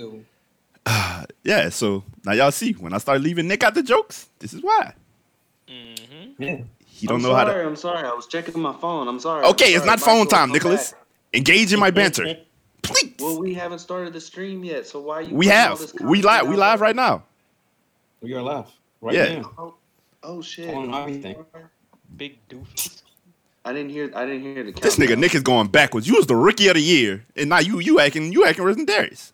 go. Yeah, so now y'all see when I start leaving Nick out the jokes, this is why. Mm-hmm. Yeah. He don't I'm know how to. I'm sorry. I was checking my phone. I'm sorry. Okay, I'm it's sorry. not phone time, Nicholas. back. Engage in my banter, please. Well, we haven't started the stream yet, so why are you? we putting all have. this We content live. We live right now. We are live. Right Yeah. now. Oh, oh shit! On everything. Big doofus. I didn't hear. I didn't hear the. This nigga. Nick is going backwards. You was the rookie of the year, and now you you acting you acting worse than Darius.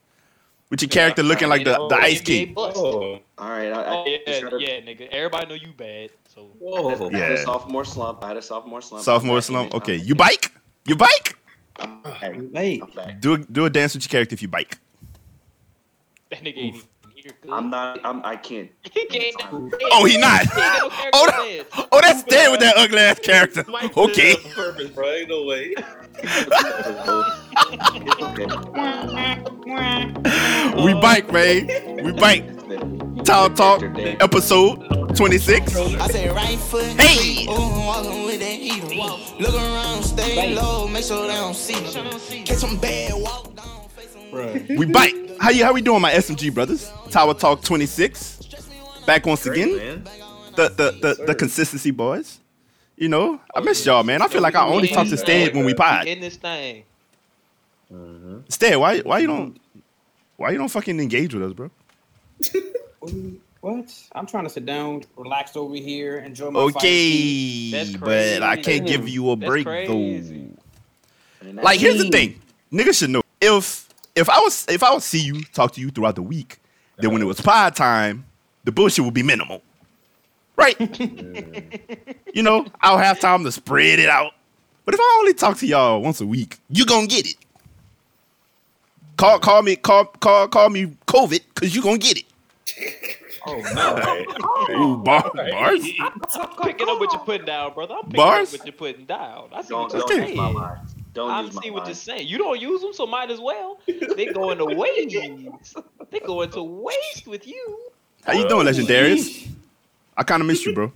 With your character looking like the, the Ice NBA King. Oh, All right. I, Oh yeah, gotta- yeah, nigga. Everybody know you bad. So whoa. I had a Yeah. sophomore slump. I had a sophomore slump. Sophomore slump. Okay, you bike? You bike? I'm back. Hey, I'm back. Do a, do a dance with your character if you bike. that nigga ain't even. Good. I'm not. I'm. I can't. He can't. Oh, he not. He ain't no Oh, dance. that, oh, that's dead with that ugly ass character. Okay. it on purpose, bro. Ain't no way. We bike, man. We bike. Talk Talk episode 26. I say right foot. Hey! Ooh, I'm walking with that heater. Look around, stay low, make sure they don't see. Catch some bad, walk down, face 'em. We bite. How you how we doing, my SMG brothers? Tower Talk 26. Back once Great, again. man. The the the, the consistency boys. You know, I miss y'all, man. I feel like I only talk to Stead when we pod. In this thing. Mm-hmm. Stead, why why you don't why you don't fucking engage with us, bro? What? I'm trying to sit down, relax over here, enjoy my. Okay, That's but I can't give you a That's break crazy. though. Like here's the thing, niggas should know if if I was if I would see you talk to you throughout the week, then when it was pod time, the bullshit would be minimal, right? you know, I'll have time to spread it out. But if I only talk to y'all once a week, you gonna get it. Call call me call call call me COVID because you gonna get it. Oh no. Ooh, bar, bars. I'm picking up what you're putting down, brother. I'm picking Bars? up what you're putting down. I see Don't, what you're don't Okay. use my saying. Lines. Don't I use my see what you're saying. You don't use them, so might as well. They going to waste. They going to waste with you. How you doing, Legendarius? I kind of missed you, bro.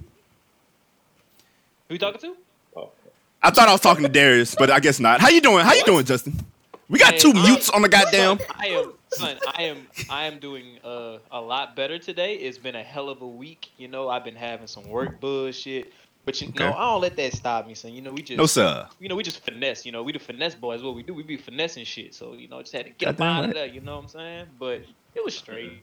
Who you talking to? I thought I was talking to Darius, but I guess not. How you doing? How you doing, Justin? We got two Hey, mutes on the goddamn. Son, I am, son, I am, I am doing uh, a lot better today. It's been a hell of a week. You know, I've been having some work bullshit, but you know, Okay. I don't let that stop me, son. You know, we just, No sir. you know, we just finesse. You know, we the finesse boys. What we do, we be finessing shit. So you know, just had to get up Goddamn out of there. You know what I'm saying? But it was straight.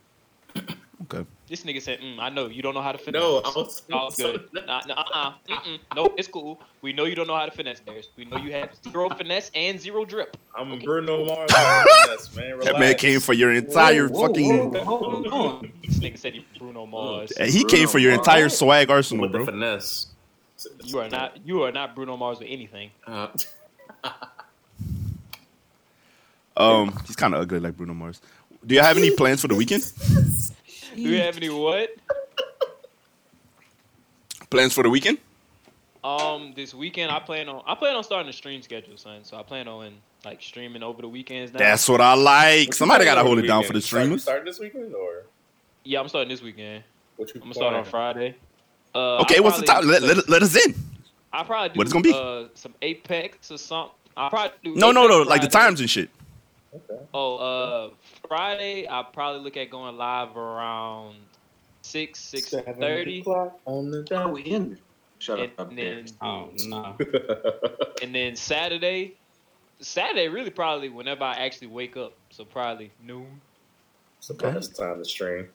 Okay. This nigga said, mm, "I know you don't know how to finesse." No, I was. Oh, good. Nah, nah, uh-uh. Mm-mm. It's cool. We know you don't know how to finesse, Darius. We know you have zero finesse and zero drip. I'm a Bruno Mars. yes, man. That man came for your entire Whoa, whoa, fucking. whoa, hold on. This nigga said he Bruno Mars. He came for your entire swag arsenal, with the bro. finesse. You are not. You are not Bruno Mars with anything. Uh, Um, he's kind of ugly like Bruno Mars. Do you have any plans for the weekend? Do you have any what? Plans for the weekend? Um, this weekend I plan on. I plan on starting a stream schedule, son. So I plan on like streaming over the weekends now. That's what I like. Somebody gotta hold it down for the Start- streamers. Start this weekend or yeah, I'm starting this weekend. what you? I'm gonna start on? Friday. Uh, Okay, I'll what's the time? Let, let, let us in. I'll probably do what it's gonna be? Uh, some Apex or something. I'll probably do No, no, no. Apex Like the times and shit. Okay. Oh, uh, Friday I'll probably look at going live around six, six Seven thirty, o'clock on the dot. we in. Shut and, up. and then Oh no. and then Saturday, Saturday really probably whenever I actually wake up. So probably noon. It's the best time to stream.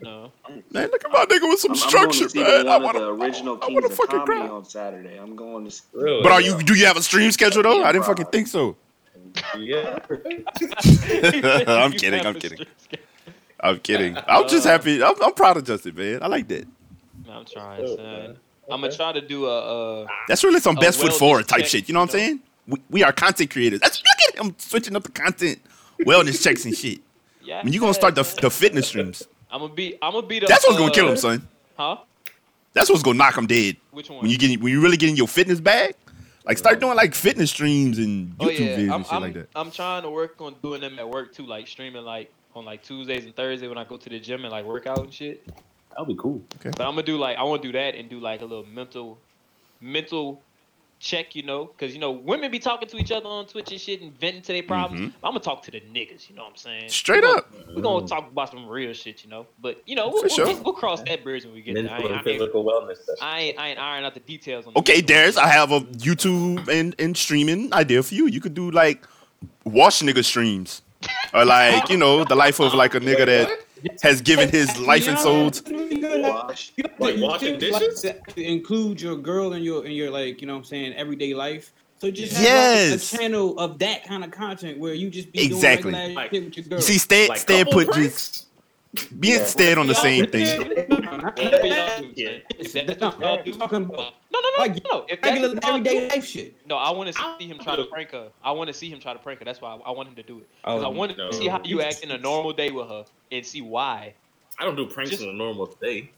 No, Man, look at my nigga with some I'm, I'm going structure, to see man. I one wanna, of the original I Kings wanna of fucking Comedy cry. on Saturday. I'm going to. see- Really? But are you? Do you have a stream schedule though? I didn't fucking think so. Yeah. I'm kidding. I'm kidding. I'm kidding. I'm just happy. I'm, I'm proud of Justin, man. I like that. I'm trying, Oh, son. man. I'm gonna try to do a. Uh, That's really some A best foot wellness forward type check, shit. You know what I'm saying? We, we are content creators. That's look at him switching up the content, wellness checks and shit. yeah. I mean, you gonna start the the fitness streams? I'm gonna beat. I'm gonna be the. That's what's gonna uh, kill him, son. Huh? That's what's gonna knock him dead. Which one? When you get when you really get in your fitness bag, like start doing like fitness streams and YouTube Oh yeah, videos I'm, and shit I'm, like that. I'm trying to work on doing them at work too, like streaming like on like Tuesdays and Thursdays when I go to the gym and like work out and shit. That'll be cool. Okay. But I'm gonna do like I want to do that and do like a little mental, mental check, you know, because you know women be talking to each other on Twitch and shit and venting to their problems. Mhm. I'm gonna talk to the niggas, you know what I'm saying? Straight We gonna- up. We're gonna talk about some real shit, you know. But you know, we'll, For we'll, sure. get- we'll cross that bridge when we get there. I Mental ain't, and I ain't, physical wellness session. I ain't, I ain't iron out the details on. Okay, mental. Darius, I have a YouTube and, and streaming idea for you. You could do like wash nigga streams. Or like, you know, the life of like a nigga that has given his life and soul to Wash. Like washing dishes? to include your girl in your in your like you know what I'm saying everyday life. So just have Yes. like, a channel of that kind of content where you just be Exactly. doing regular Like- shit with your girl. See, Stead, Like Stead put pranks? just me and Stead on the same thing. Whatever y'all do, Yeah. man. If that's what y'all do. Talking No, no, no, Like, no. If that's regular what everyday do, life shit. no, I want to see him try to prank her. I want to see him try to prank her. That's why I, I want him to do it. Because I Oh, want no. to see how you act in a normal day with her and see why. I don't do pranks Just- on a normal day.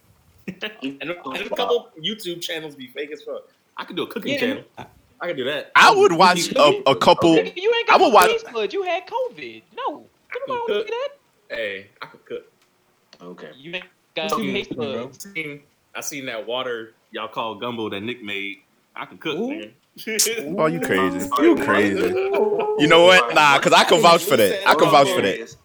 and, and a couple YouTube channels be fake as fuck. I could do a cooking Yeah. channel. I could do that. I would watch a, a couple. Nigga, you ain't I got would watch- taste. You had COVID. No, nobody want to see that. Hey, I could cook. Okay. You ain't got no Okay, taste I seen, I seen that water y'all call gumbo that Nick made. I can cook, Ooh. man. Oh, you crazy? You crazy? You know what? Nah, because I can vouch for that. I can vouch for that.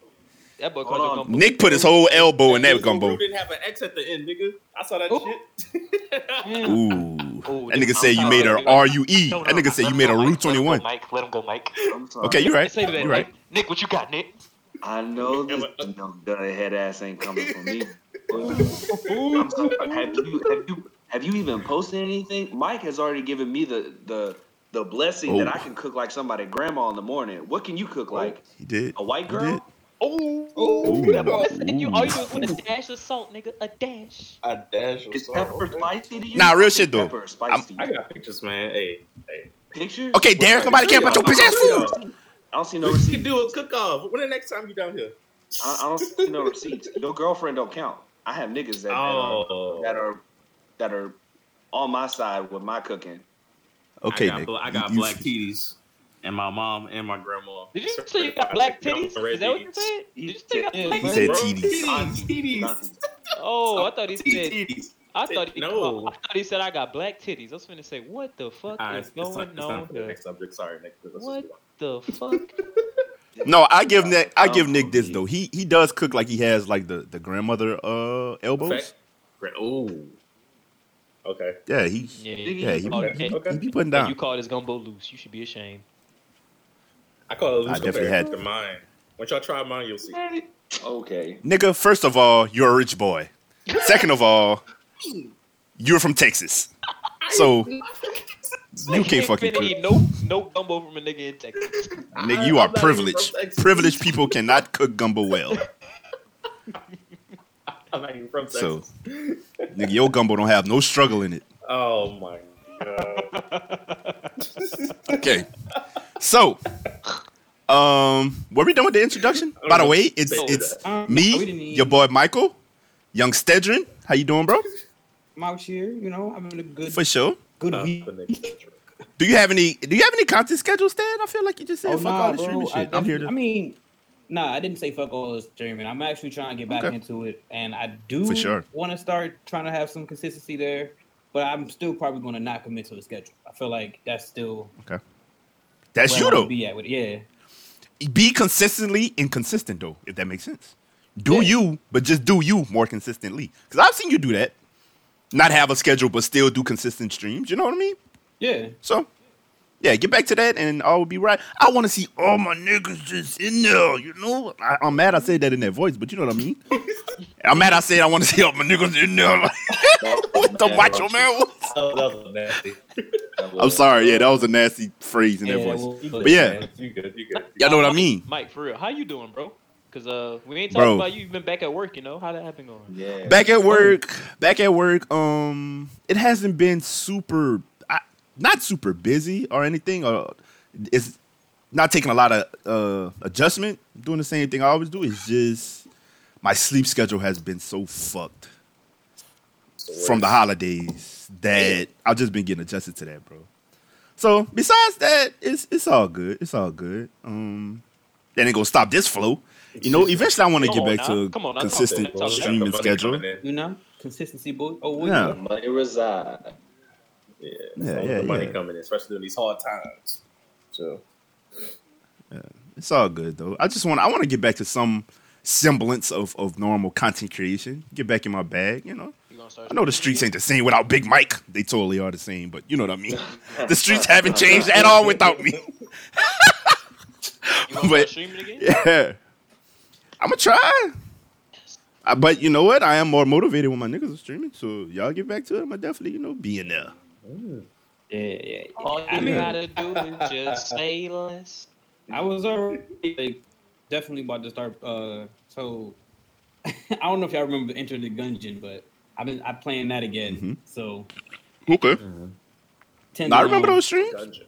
That boy called gumbo. Nick put his whole elbow in that Nigga, gumbo. Rue didn't have an X at the end, nigga. I saw that Ooh. shit. Ooh. Ooh, That nigga said you made a R U E. That nigga said you made a Route 21. Mike, let him go, Mike. Okay, you're right. Say that, You're right. Nick. Nick, what you got, Nick? I know this Yeah, but- no head ass ain't coming for me. I'm sorry. Have you have you have you even posted anything? Mike has already given me the the the blessing that Oh. I can cook like somebody grandma in the morning. What can you cook oh, like? He did. A white He girl? did. Oh, oh Ooh. that boy said you all you do is put a dash of salt, nigga. A dash. A dash Is pepper spicy to you? Nah, real shit, though. Pepper spicy to you. I got pictures, man. Hey, hey. pictures. Okay, Derek, nobody care about your bitch ass food. I don't see no We can receipts. do a cook off. When the next time you down here? I, I don't see no receipts. Your girlfriend don't count. I have niggas that, that, are, Oh, that are that are on my side with my cooking. Okay, I got, Nick. bla- I got you- black titties, and my mom and my grandma. Did you say you got black titties? Is that what you said? Did you say you got Yeah, black He said Bro, titties. titties. Oh, I thought he said. Titties. I thought he. No. I thought he said I got black titties. I was gonna say, what the fuck All right, is it's going it's time on for the next subject. Sorry, next. What move on. The fuck? No, I give Nick. I give Nick this though. He he does cook like he has like the the grandmother uh elbows. Fact. Oh. Okay. Yeah, he Yeah, yeah he, Oh, he, and- he be putting and you call this gumbo loose. You should be ashamed. I call it loose I definitely had- to mine. Once y'all try mine, you'll see. Okay. Nigga, first of all, you're a rich boy. Second of all, you're from Texas. So you can't fucking finna cook. eat no no gumbo from a nigga in Texas. Nigga, you are I'm not even privileged. Privileged people cannot cook gumbo well. I'm not even from Texas. So, nigga, your gumbo don't have no struggle in it. Oh my god. Okay. So, um, were we done with the introduction? By the way, it's it's Um, me, your boy Michael, young Stedrin. How you doing, bro? I'm out here, you know, having a good For sure. Good Uh, week. Do you have any? Do you have any content scheduled, Stan? I feel like you just said Oh, fuck nah, all the streaming I, shit. I'm here to. I mean, nah, I didn't say fuck all the streaming. I'm actually trying to get back Okay. into it, and I do For sure. want to start trying to have some consistency there. But I'm still probably going to not commit to the schedule. I feel like that's still okay. That's you though. Be at with it. Yeah, Be consistently inconsistent though, if that makes sense. Do Yeah. you, but just do you more consistently. Because I've seen you do that. Not have a schedule, but still do consistent streams. You know what I mean? yeah. So, yeah, get back to that, and all will be right. I want to see all my niggas just in there. You know, I, I'm mad I said that in that voice, but you know what I mean. I'm mad I said I want to see all my niggas in there. Like, what the macho man was. That was nasty. I'm sorry. Yeah, that was a nasty phrase in that Yeah, voice. well, But yeah, You good? You good? y'all know what I mean. Mike, for real, how you doing, bro? Cause uh, we ain't Bro. talking about you. You've been back at work, you know. How that have been going? Yeah. Back at work. Back at work. Um, it hasn't been super, I, not super busy or anything. Or it's not taking a lot of uh adjustment. Doing the same thing I always do. It's just my sleep schedule has been so fucked from the holidays that I've just been getting adjusted to that, bro. So besides that, it's it's all good. It's all good. Um, that ain't gonna stop this flow. You know, eventually I want to get back now. to Come on a consistent Talk streaming Money schedule. You know, consistency, boy. Oh, what Yeah. you- Money reside. Yeah, Yeah, uh, yeah, yeah, the money yeah. coming in, especially during these hard times. So yeah, It's all good though. I just want I want to get back to some semblance of, of normal content creation. Get back in my bag, you know. You gonna start I know the streets ain't the same without Big Mike. They totally are the same, but you know what I mean. the streets haven't changed at all without me. You gonna but- start streaming again? Yeah, I'm gonna try. Uh, but you know what? I am more motivated when my niggas are streaming. So y'all get back to it. I'm definitely you know be in there. Yeah, yeah. yeah. All you I mean, gotta do is just say less. I was already like, definitely about to start. Uh, so I don't know if y'all remember Enter the Gungeon, but I've been I'm playing that again. Mhm. So Okay. ten. I remember those streams. dungeon.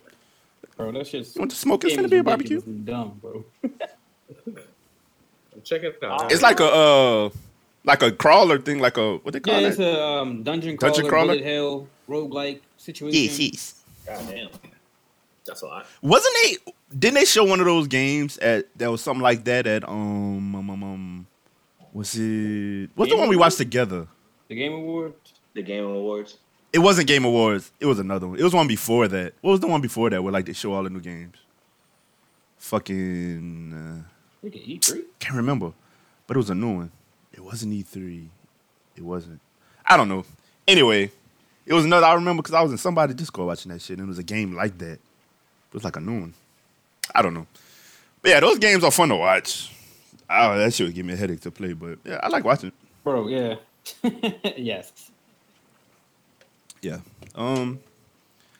bro. That's just You want to smoke? It's game finna is be a barbecue. Dumb, bro. Check it out. It's like a uh, like a crawler thing, like a what they call Yeah, it? it's a um, dungeon crawler, Dungeon crawler? bullet hell, roguelike situation. Yes, yes. God damn. That's a lot. Wasn't they? Didn't they show one of those games at that was something like that at um um um, um was it what's the Game one we watched together? The Game Awards. The Game Awards. It wasn't Game Awards. It was another one. It was one before that. What was the one before that where like they show all the new games? Fucking uh, At E3. can't remember, but it was a new one. It wasn't E3. It wasn't. I don't know. Anyway, it was another. I remember because I was in somebody Discord watching that shit, and it was a game like that. It was like a new one. I don't know. But yeah, those games are fun to watch. Oh, that shit would give me a headache to play, but yeah, I like watching. Bro, yeah. yes. Yeah. Um.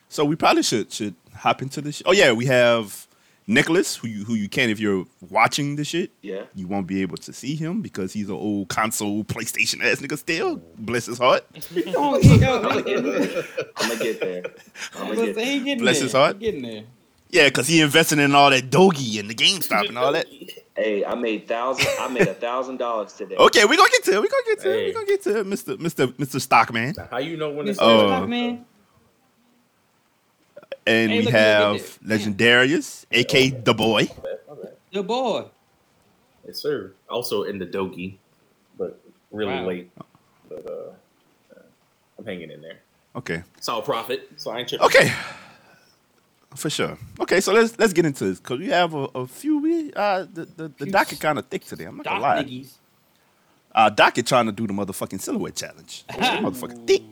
So we probably should should hop into this. Oh yeah, we have Nicholas, who you who you can if you're watching the shit. Yeah. You won't be able to see him because he's an old console PlayStation ass nigga still. Bless his heart. Oh, he, yo, look at him. I'm gonna get there. I'm gonna get there. Bless there. his heart. Getting there. Yeah, because he invested in all that Dogi and the GameStop and all that. Hey, I made thousand. I made a thousand dollars today. Okay, we gonna get to it. We gonna get to it. We Hey. gonna get to it, Mister Mister Mister Stockman. How you know when it's Mr. Oh. Stockman. And Hey, we look, look, have look, look. Legendarius, aka the boy. The boy. Yes, sir. Also in the Dogi, but really Wow. late. But uh, I'm hanging in there. Okay. It's all profit, so I ain't tripping. Okay. For sure. Okay, so let's let's get into this because we have a, a few. We uh the the, the Few docket kind of thick today. I'm not gonna lie. niggies. Uh, docket trying to do the motherfucking silhouette challenge. motherfucking thick.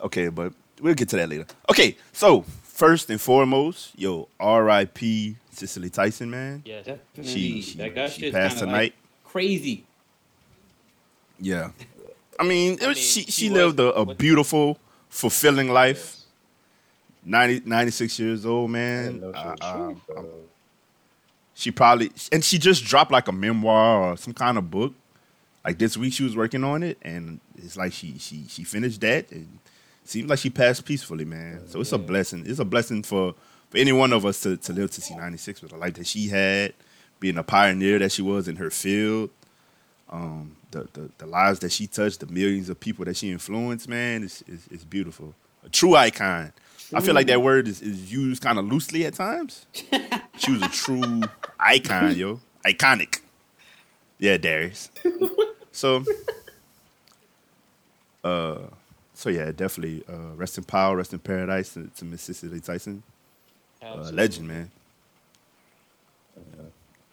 Okay, but we'll get to that later. Okay, so first and foremost, yo, R.I.P. Cicely Tyson, man. Yeah, Definitely. She she, like, that she shit's passed kinda, tonight. like, crazy. Yeah. I mean, it I mean, she she she was- lived a, a beautiful, fulfilling life. Yes. 90, 96 years old, man. didn't know she Uh, uh, um, uh, she probably and she just dropped like a memoir or some kind of book. Like this week, she was working on it, and it's like she she she finished that, and seems like she passed peacefully, man. So it's a blessing. It's a blessing for for any one of us to to live to see ninety six with the life that she had, being a pioneer that she was in her field. Um, the, the the lives that she touched, the millions of people that she influenced, man, it's it's, it's beautiful. A true icon. I feel like that word is, is used kind of loosely at times. She was a true icon, yo. Iconic. Yeah, Darius. So, uh, so yeah, definitely. Uh, rest in power, rest in paradise to, to Miss Cicely Tyson, uh, legend, man.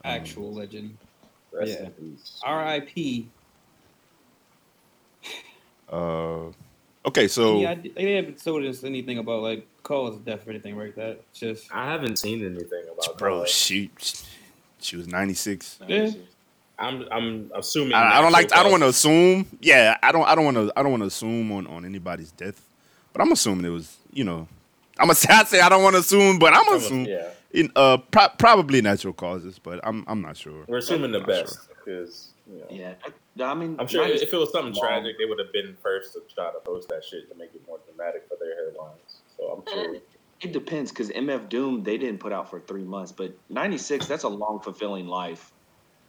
Actual legend. rest yeah. R.I.P. Uh, okay, so yeah, I, they haven't told us anything about like cause of death or anything like that. It's just I haven't seen anything about bro, that. she she was ninety six. Yeah. I'm I'm assuming. I, I don't like. I don't want to to. assume. Yeah, I don't. I don't want to. I don't want to assume on, on anybody's death. But I'm assuming it was. You know, I'm gonna say. I don't want to assume, but I'm gonna assume. Yeah, In uh, pro- probably natural causes, but I'm I'm not sure. we're assuming the Not best sure. because you know. Yeah. I, I mean, I'm sure if it was something long. tragic, they would have been first to try to post that shit to make it more dramatic for their headlines. So I'm sure. It depends because MF Doom they didn't put out for three months, but '96 that's a long, fulfilling life.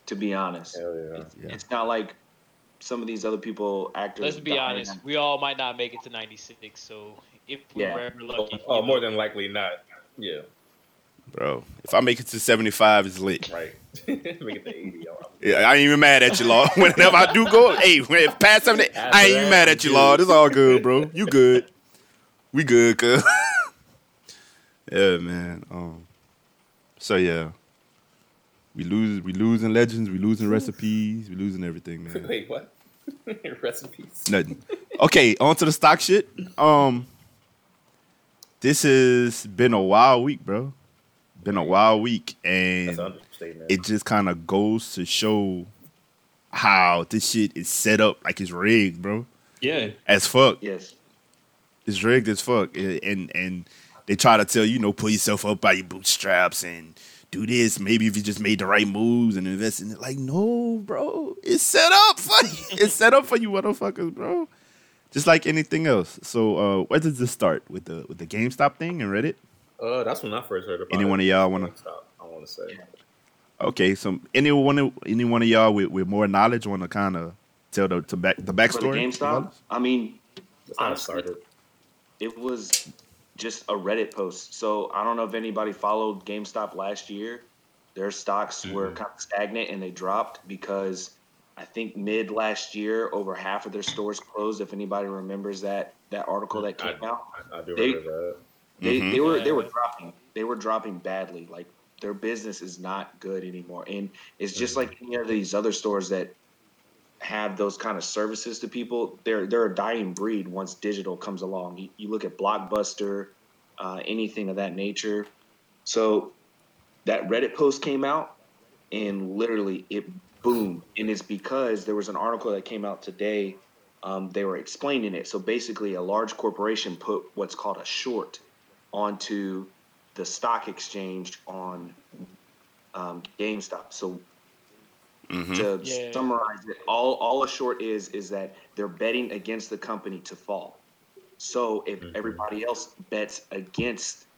To be honest, Hell yeah. it's, Yeah. it's not like some of these other people actors. Let's be dying. honest. We all might not make it to 96, so if we Yeah. were ever lucky. Oh, you more know, than likely not. Yeah, Bro, if I make it to 75, it's lit. right. make it to 80. I'm- Yeah, I ain't even mad at you, Lord. Whenever I do go, hey, when it past 70, I ain't even mad at you, Lord. It's all good, bro. You good. we good, cuz. yeah, man. Um, so yeah, we lose, we losing legends, we losing recipes, we losing everything, man. Wait, what? Recipes. Nothing. Okay, on to the stock shit. Um, this has been a wild week, bro. Been a wild week, and an it just kind of goes to show how this shit is set up, like it's rigged, bro. Yeah. As fuck. Yes. It's rigged as fuck, and and they try to tell you, you know, pull yourself up by your bootstraps and do this. Maybe if you just made the right moves and invest in it, like no, bro, it's set up for you. It's set up for you, motherfuckers, bro. Just like anything else. So, uh, where did this start with the with the GameStop thing and Reddit? uh, that's when I first heard about Any it. one of y'all wanna- Stop, I want to say. Okay, so anyone any one of y'all with, with more knowledge want to kind of tell the to back the For the backstory? GameStop, I mean, That's how it Honestly, started. it was just a Reddit post. So I don't know if anybody followed GameStop last year. Their stocks were kind of stagnant and they dropped because I think mid last year, over half of their stores closed. If anybody remembers that that article that came I, out, I, I do They- remember that. they, Mhm. they were they were dropping. They were dropping badly. Like their business is not good anymore, and it's just like any of these other stores that have those kind of services to people. They're they're a dying breed once digital comes along. You, you look at Blockbuster, uh, anything of that nature. So that Reddit post came out, and literally it boomed, and it's because there was an article that came out today. Um, they were explaining it. So basically, a large corporation put what's called a short onto the stock exchange on um, GameStop. So Mhm. to Yeah. summarize it, all all a short is is that they're betting against the company to fall. So if Mhm. everybody else bets against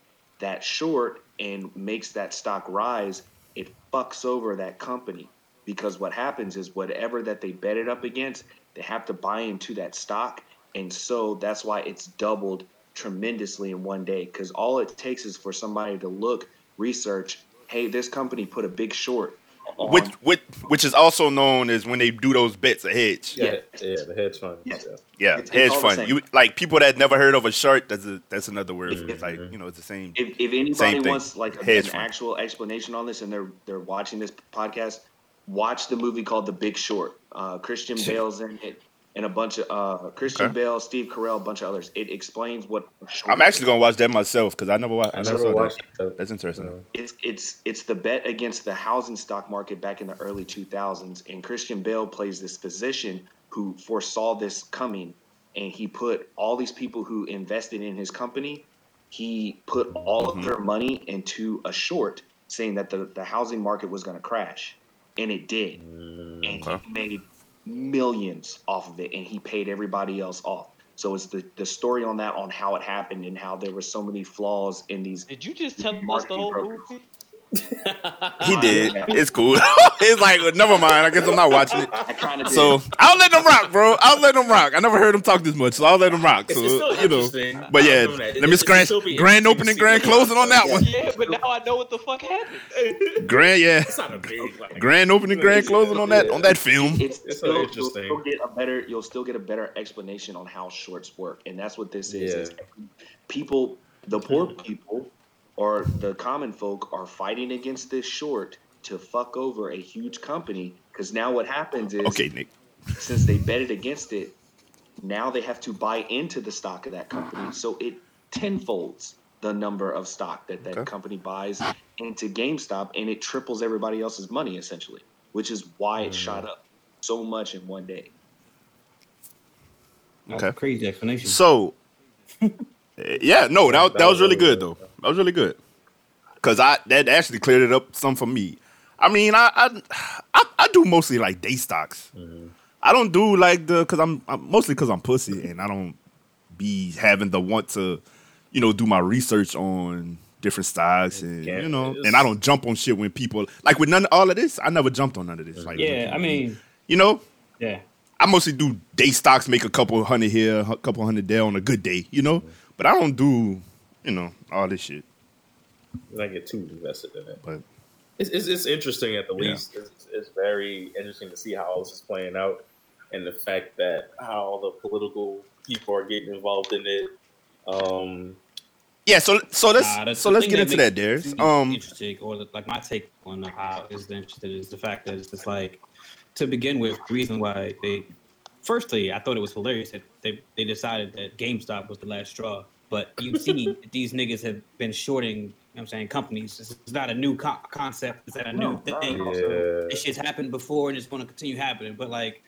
that short and makes that stock rise, it fucks over that company because what happens is whatever that they bet it up against, they have to buy into that stock, and so that's why it's doubled tremendously in one day. Because all it takes is for somebody to look, research, hey, this company put a big short. On, Which which which is also known as when they do those bets a hedge. Yeah, Yeah. yeah, the hedge fund. Yeah. Yeah. Yeah, It's- it's hedge all the fund. You like people that never heard of a shark. That's a that's another word. If- It's like you know, it's the same. if, if anybody Same thing. wants like a, an fund. actual explanation on this and they're they're watching this podcast, watch the movie called The Big Short. Uh, Christian Bale's in it, and a bunch of uh, Christian Okay. Bale, Steve Carell, a bunch of others. It explains what short I'm actually gonna watch that myself because I never watched. I I never saw watched that. that. That's interesting. No. it's it's it's the bet against the housing stock market back in the early 2000s and christian bale plays this physician who foresaw this coming and he put all these people who invested in his company he put all of their money into a short saying that the, the housing market was going to crash and it did and he made millions off of it and he paid everybody else off so it's the, the story on that on how it happened and how there were so many flaws in these Did you just tell us the whole program. movie? He did. It's cool. it's like never mind. I guess I'm not watching it. I kind of So I'll let them rock, bro. I'll let them rock. I never heard him talk this much, so I'll let them rock. So still you know, but yeah, give him that. let me It's- scratch it's still be grand opening, grand closing on that one. Yeah, but now I know what the fuck happened. Grand, yeah, It's not a big like, grand opening, grand closing on that on that film. it's, It's still, so you'll still get a better you'll still get a better explanation on how shorts work and that's what this is, Yeah. is people the poor people or the common folk are fighting against this short to fuck over a huge company because now what happens is Okay, Nick. since they betted against it now they have to buy into the stock of that company so it tenfolds the number of stock that that Okay. company buys into GameStop and it triples everybody else's money essentially which is why it shot mm. up so much in one day That's Okay. a crazy explanation. So, yeah, no, that, that was really good though. That was really good because I that actually cleared it up some for me. I mean, I I I, I do mostly like day stocks. I don't do like the because I'm, I'm mostly because I'm pussy and I don't be having the want to, you know, do my research on different stocks and Yeah, you know, and I don't jump on shit when people like with none all of this. I never jumped on none of this. Like, yeah, I mean, you know, yeah. I mostly do day stocks, make a couple hundred here, a couple hundred there on a good day, you know. But I don't do, you know, all this shit. not get too invested in it. But It's, it's, it's interesting at the Yeah. least. It's, it's very interesting to see how all this is playing out, and the fact that how all the political people are getting involved in it. Um, Yeah, so so let's Nah, so let's get into that, makes Darius. Um, interesting, or the- like my take on how is interested is the fact that it's just like to begin with, the reason why they. Firstly, I thought it was hilarious that they, they decided that GameStop was the last straw. But you see, these niggas have been shorting. You know what I'm saying companies. It's, it's not a new co- concept. It's not a new No, no. thing. Yeah. This shit's happened before, and it's going to continue happening. But like,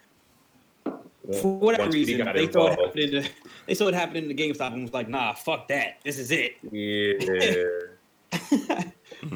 for whatever we reason, they saw it involved. happening. To, they saw it happening in the GameStop and was like, "Nah, fuck that. This is it." Yeah.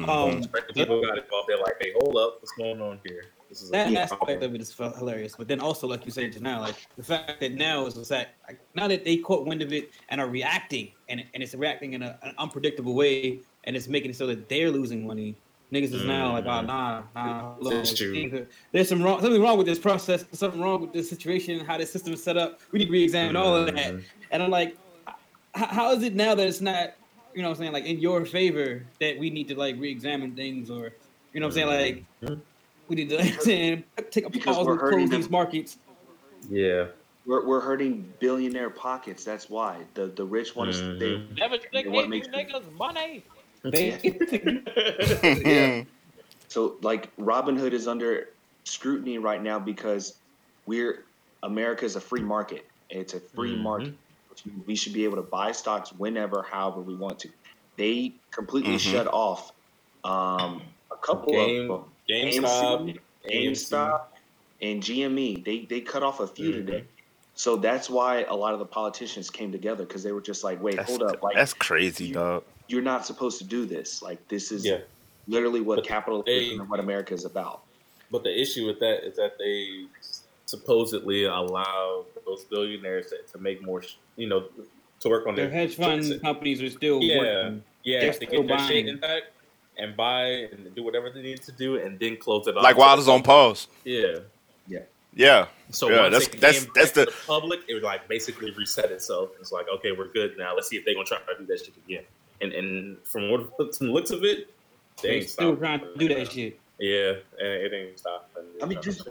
um, people got involved. They're like, hey, hold up, what's going on here? This is that aspect of it is hilarious. But then also, like you said just now, like the fact that now is the fact like, now that they caught wind of it and are reacting, and and it's reacting in a, an unpredictable way, and it's making it so that they're losing money. Niggas is now like, oh nah, nah. hold on. That's true. Are- There's some wrong, something wrong with this process. Something wrong with this situation, how this system is set up. We need to re-examine all of that. Mhm. And I'm like, how is it now that it's not, you know what I'm saying, like in your favor that we need to like re-examine things or, you know what I'm saying, like Mhm. We need to like, saying, take a Because pause we're and hurting close these markets. Yeah. We're, we're hurting billionaire pockets. That's why the the rich want to Mhm. stay. Never they What gave you makes- niggas money. They, yeah. So like Robinhood is under scrutiny right now because we're America's a free market. It's a free Mhm. market. We should be able to buy stocks whenever, however we want to. They completely Mhm. shut off um, a couple Game, of GameStop, GameStop, and GME. They they cut off a few Mhm. today. So that's why a lot of the politicians came together because they were just like, wait, that's, hold up, like that's crazy, dog. you're not supposed to do this. Like this is Yeah. literally what But capitalism they- and what America is about. But the issue with that is that they supposedly allow those billionaires to, to make more, you know, to work on their their hedge fund to- companies are still Yeah. working. Yeah, They're to still get their shit buying. intact and buy and do whatever they need to do, and then close it off. Like while it's on pause. Yeah. Yeah, Yeah. So Yeah, once that's- it that's- came that's back the- to public. It was like basically reset itself. It's like okay, we're good now. Let's see if they're gonna try to do that shit again. And and from what from the looks of it, they They ain't still trying to do that shit. Yeah, and it ain't stopping. I mean, just-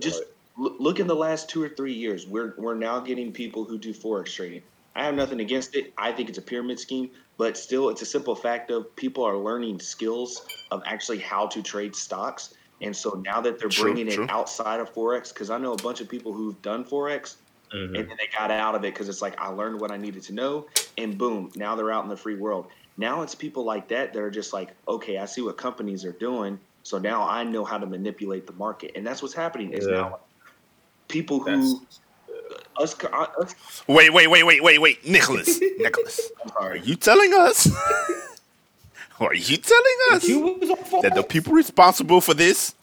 just- Look, look in the last two or three years. We're we're now getting people who do forex trading. I have nothing against it. I think it's a pyramid scheme, but still, it's a simple fact of people are learning skills of actually how to trade stocks. And so now that they're True, bringing true. it outside of forex, because I know a bunch of people who've done forex Mhm. and then they got out of it because it's like I learned what I needed to know, and boom, now they're out in the free world. Now it's people like that that are just like, okay, I see what companies are doing, so now I know how to manipulate the market, and that's what's happening. Is Yeah. now people That's- who us, us Wait, wait, wait, wait, wait, wait, Nicholas, Nicholas, are you telling us? are you telling us You was on Forex? that the people responsible for this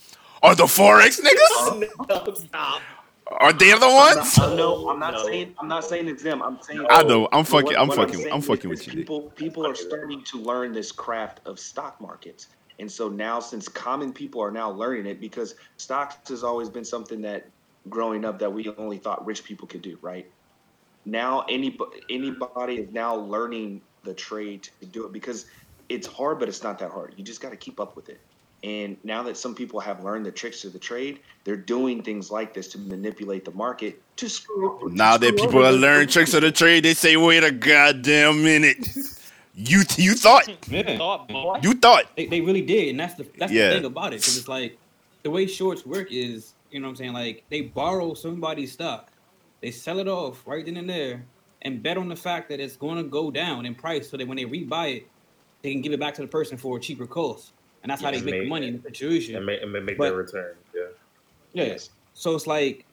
are the forex niggas? No, stop. Are they the ones? I know. I'm not No. saying. I'm not saying it's them. I'm saying. I know. I'm fucking. what- I'm what fucking. saying I'm fucking is with you. People, people are starting to learn this craft of stock markets, and so now, since common people are now learning it, because stocks has always been something that, growing up, that we only thought rich people could do. Right now, any anybody is now learning the trade to do it because it's hard, but it's not that hard. You just got to keep up with it. And now that some people have learned the tricks of the trade, they're doing things like this to manipulate the market to screw. to Now that people over are the- learning tricks of the trade, they say, "Wait a goddamn minute." You you thought Yeah. Thought, you thought They, they really did, and that's the that's Yeah. the thing about it. Because it's like the way shorts work is, you know what I'm saying? Like they borrow somebody's stock, they sell it off right then and there, and bet on the fact that it's going to go down in price, so that when they rebuy it, they can give it back to the person for a cheaper cost, and that's how they make mate. money in the situation. And make, and make But- their return. Yeah. Yeah. Yes. So it's like,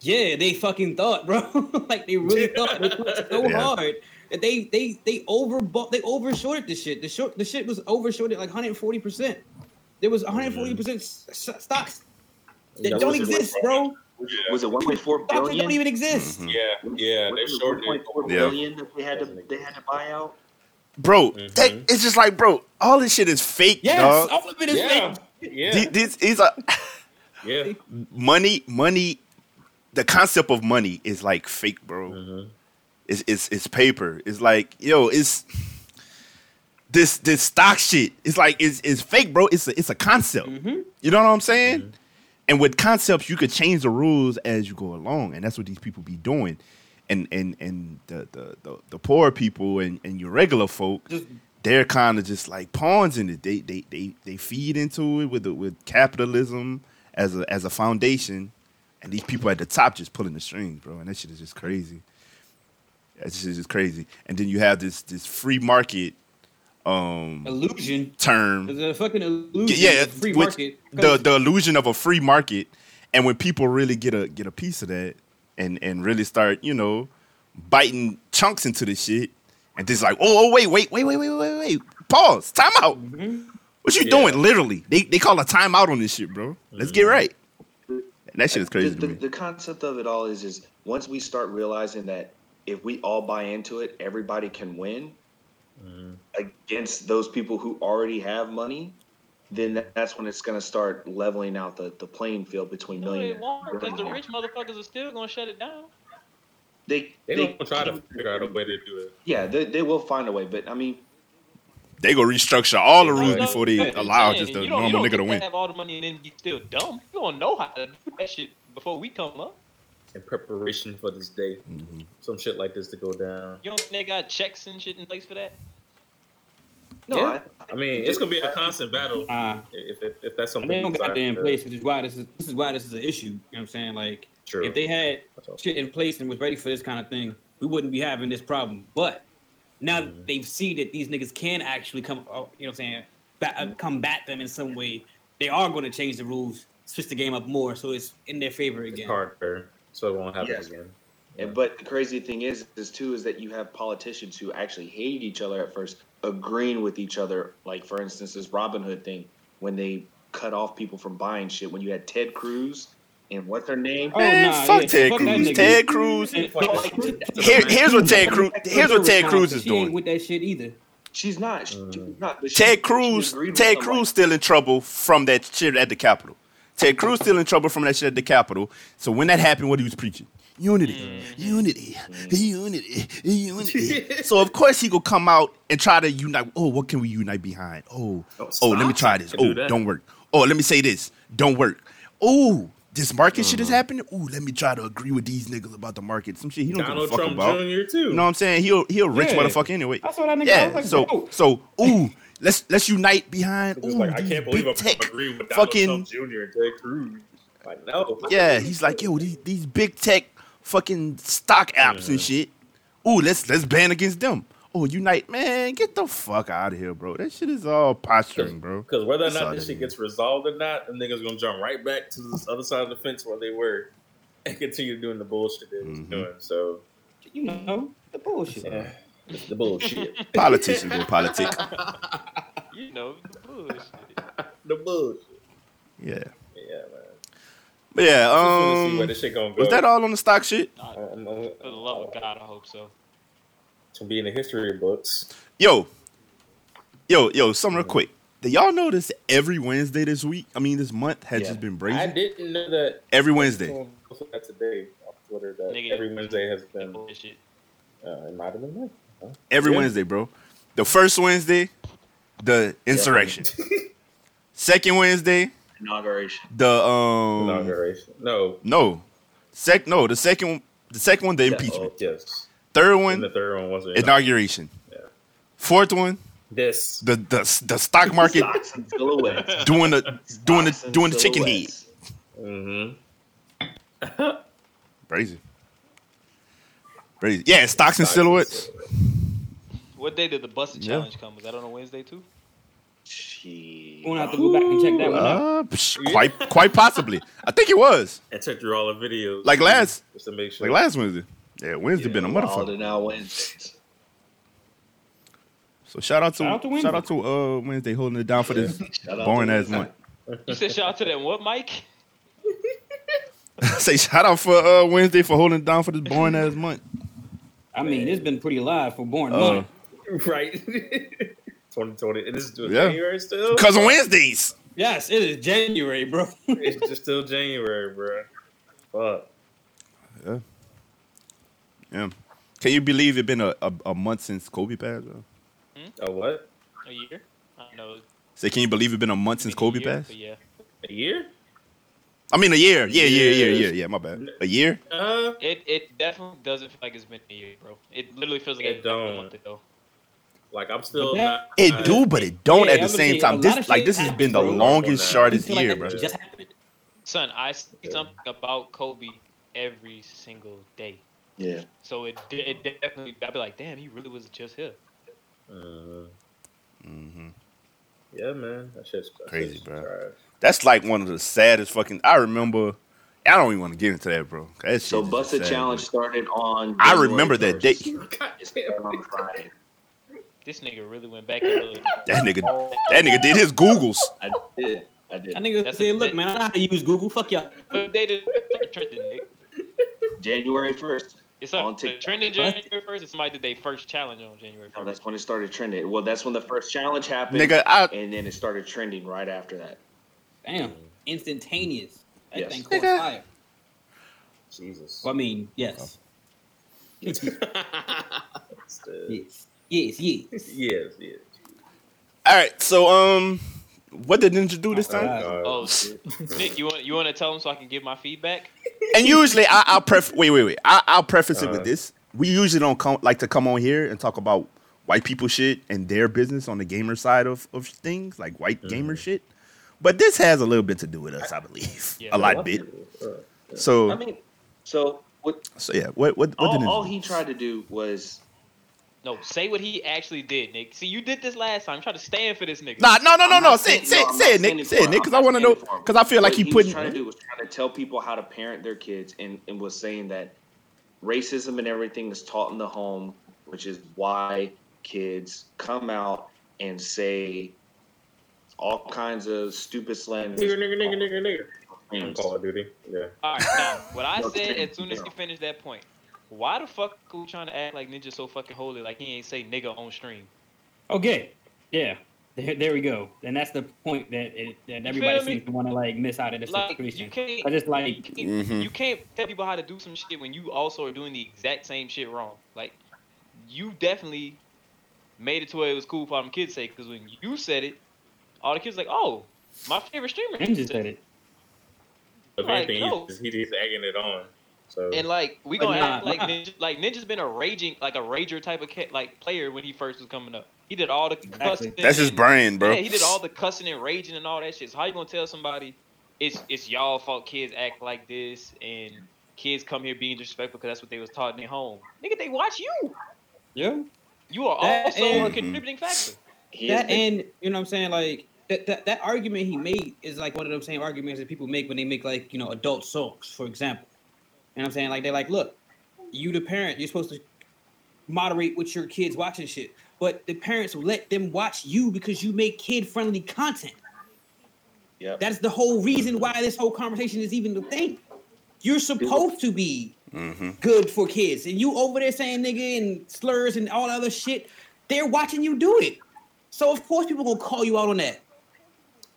yeah, they fucking thought, bro. like they really thought. They so Yeah. hard that they they they overbought, they overshorted the shit. The short, the shit was overshorted like 140 percent. There was 140 percent stocks that Yeah, don't exist, like- bro. Was it 1.4 Stocks that don't even exist. Mhm. Yeah, yeah, Was they shorted. 1.4 Yeah. that they had to they had to buy out. bro. Mhm. That, it's just like, bro, all this shit is fake, Yes, dog. all of it is Yeah, fake. yeah, This is a yeah. money, money. The concept of money is like fake, bro. Mhm. It's it's it's paper. It's like yo, it's this this stock shit. It's like it's it's fake, bro. It's a it's a concept. Mhm. You know what I'm saying? And with concepts, you could change the rules as you go along, and that's what these people be doing. and and and the the the, the poor people and, and your regular folk, Just- they're kind of just like pawns in it. They they they they feed into it with the, with capitalism as a as a foundation, and these people at the top just pulling the strings, bro. And that shit is just crazy. That shit is just crazy. And then you have this this free market um illusion. term It's a fucking illusion. yeah, of free market. the the illusion of a free market, and when people really get a get a piece of that, and and really start, you know, biting chunks into the shit, and just like, oh, oh, wait, wait, wait, wait, wait, wait, wait, pause, time out. What you Yeah. doing? Literally, they they call a timeout on this shit, bro. Let's get right. And that shit is crazy the, to the, me. the concept of it all is is once we start realizing that if we all buy into it, everybody can win against those people who already have money. Then that's when it's going to start leveling out the, the playing field between No, it millionaires. won't because the rich motherfuckers are still gonna shut it down. They, They they, don't try to figure out a way to do it. yeah, they, they will find a way. But I mean, They go restructure all the rules before they allow just a you don't- you normal don't nigga to win. Have all the money and then you still dumb. You don't know how to do that shit before we come up. In preparation for this day, Mm-hmm. some shit like this to go down. You don't think they got checks and shit in place for that? No, Yeah. I, I mean, it's gonna be a constant battle Uh, if if, if that's something. they don't got that in place, which is why this is this is why this is an issue. You know what I'm saying? Like True. if they had That's shit in place and was ready for this kind of thing, we wouldn't be having this problem. But now Mm-hmm. that they've seen that these niggas can actually come, uh, you know what I'm saying, ba- uh, combat them in some way, they are going to change the rules, switch the game up more, so it's in their favor It's again. harder, so it won't happen Yes. again. And, but the crazy thing is, is too, is that you have politicians who actually hate each other at first, agreeing with each other. Like for instance, this Robinhood thing when they cut off people from buying shit. When you had Ted Cruz and what's her name? Oh, Man, nah, fuck yeah, Ted fuck that Cruz. nigga. Ted Cruz. Here, here's what Ted Cruz. Here's what Ted Cruz is doing. with that shit either. She's not. Mm. she's not. But she- Ted Cruz. Ted Cruz like, still in trouble from that shit at the Capitol. Ted Cruz still in trouble from that shit at the Capitol. So when that happened, what he was preaching? Unity, Mm-hmm. unity, unity, unity. so of course he gonna come out and try to unite. Oh, what can we unite behind? Oh, Oh, oh, let me try this. Can do Oh, don't work. Oh, let me say this. Don't work. Oh, this market shit is Mm-hmm. happening. Oh, let me try to agree with these niggas about the market. Some shit he don't Donald give a fuck Trump about. Jr. too. You know what I'm saying? He'll he'll rich Yeah. motherfucker anyway. I saw that nigga. I Yeah. was like, so bro. so ooh, let's let's unite behind. Ooh, like I can't believe big I'm tech agreeing with Donald fucking Trump Jr. and Ted Cruz. Like no. yeah. He's like yo, these these big tech fucking stock apps and shit. Ooh, let's let's ban against them. Oh, unite, man, get the fuck out of here, bro. That shit is all posturing, bro. Because whether or not this shit is. gets resolved or not, them niggas gonna jump right back to the other side of the fence where they were and continue doing the bullshit they was Mhm. doing. So You know the bullshit. yeah, it's the bullshit. Politicians go politic. You know, bullshit. the bullshit. Yeah, Yeah, man. but yeah. Just wanna see where Um, this shit gonna go. was that all on the stock shit? Nah, Um, for the love of God, I hope so. to be in the history books. Yo, yo, yo. Something real quick. Did y'all notice every Wednesday this week? I mean, this month has Yeah. just been crazy I brazen. didn't know that. Every Wednesday. Someone posted that today on Twitter that Nigga. every Wednesday has been. Bullshit. Uh, it might have been me. Huh? Every Yeah. Wednesday, bro. The first Wednesday, the insurrection. Second Wednesday, inauguration. the um Inauguration. No. no, sec no the second the second one the Yeah, impeachment. Yes. Third And one the third one wasn't. inauguration. Yeah. Fourth one This. the the the stock market Stocks and doing the doing the Stocks and doing the chicken head. Mm-hmm. Crazy. Crazy. Yeah, stocks and silhouettes. What day did the Buss It Yeah. challenge come? Was that on a Wednesday too? Gee. We're gonna have to go back and check that one out. Uh, psh, quite quite possibly. I think it was I checked through all the videos. Like last- Just to make sure. like last Wednesday. Yeah, Wednesday Yeah, been a Wild motherfucker. and out Wednesdays. So shout out to Shout out to Wednesday. shout out to uh Wednesday holding it down for this boring ass month. You said shout out to that what, Mike? Say shout out for uh Wednesday for holding it down for this boring ass month. I mean, it's been pretty live for born Uh, month. Right. 2020. And this is doing Yeah. January still? Cause of Wednesdays. Yes, it is January, bro. it's just still January, bro. Fuck. Yeah. Yeah. Can you believe it's been a, a, a month since Kobe passed? Bro? A what? A year? I don't know. Say, can you believe it's been a month since Been a Kobe year, passed? yeah. A year? I mean, a year. Yeah, yeah, yeah, yeah, yeah. My bad. A year. Uh, It it definitely doesn't feel like it's been a year, bro. It literally feels like It it's been a don't. month ago. Like I'm still But that- not. It I- do, but it don't Yeah, at the same say a time. This like this has been the longest, I shortest like year, bro. just happened. Son, I see something about Kobe every single day. Yeah. So it de- it definitely I'd be like, damn, he really was just here. Mhm. hmm Yeah, man. That shit's that Crazy, shit's bro. trash. That's like one of the saddest fucking. I remember. I don't even want to get into that, bro. That So is Buss It Challenge started on. I January remember that 1st. day. This nigga really went back and looked. That nigga. That nigga did his Googles. I did. I did. I nigga That's said, a- look, man, I know how to use Google. Fuck y'all. What day did it trending, Nick? January first. It's On up. The TikTok. trending January first. It's somebody did their first challenge on January Oh, that's when it started trending. Well, that's when the first challenge happened. Nigga, I. and then it started trending right after that. Damn. Instantaneous. That Yes. thing caught Nigga. fire. Jesus. Well, I mean, yes. Oh. Still. Yes. Yes, yes. yes, yes. All right. So um, what did Ninja do this time? Uh, Oh, Nick, you want you want to tell him so I can give my feedback? And usually, I, I'll pref. Wait, wait, wait. I, I'll preface it with Uh. this. We usually don't come like to come on here and talk about white people shit and their business on the gamer side of, of things, like white gamer shit. But this has a little bit to do with us, I believe, Yeah. a lot bit. So, I mean, so what? so yeah. What what what did All, all Ninja? he do? tried to do was No, say what he actually did, Nick. See, you did this last time. Try to stand for this nigga. Nah, no, no, no, no. not Say, saying- say, no, say it, Nick. standing Say it. Nick, because I want to know. standing for him. Because I feel like what he was putting. trying to do was trying to tell people how to parent their kids, and, and was saying that racism and everything is taught in the home, which is why kids come out and say all kinds of stupid slang. Nigger, nigger, nigger, nigger, nigger. Call of Duty. Yeah. All right, now what I No, said as soon as yeah. he finished that point, why the fuck are we trying to act like Ninja so fucking holy like he ain't say nigga on stream? Okay. Yeah. There, there we go. And that's the point that, it, that everybody seems to want to like miss out of this Like you situation. can't, I just like you, can't Mhm. you can't tell people how to do some shit when you also are doing the exact same shit wrong. Like you definitely made it to where it was cool for them kids' sake because when you said it, all the kids like, oh, my favorite streamer Ninja said it. If Like, anything, no. he's, he's just egging it on. So And like we gonna nah, act like nah. Ninja, like Ninja's been a raging like a rager type of cat, like player when he first was coming up. He did all the Exactly. cussing. That's his and- brain, bro. Yeah, he did all the cussing and raging and all that shit. So how you gonna tell somebody it's it's y'all fault kids act like this and kids come here being disrespectful because that's what they was taught in their home? Nigga, they watch you. Yeah. You are That also a contributing factor. He has that been- and you know what I'm saying like that, that that argument he made is like one of those same arguments that people make when they make like you know adult songs, for example. You know what I'm saying? Like they're like, look, you the parent, you're supposed to moderate with your kids watching shit, but the parents will let them watch you because you make kid friendly content. Yep. That's the whole reason why this whole conversation is even the thing. You're supposed to be hmm good for kids, and you over there saying nigga and slurs and all other shit. They're watching you do it, so of course people gonna call you out on that.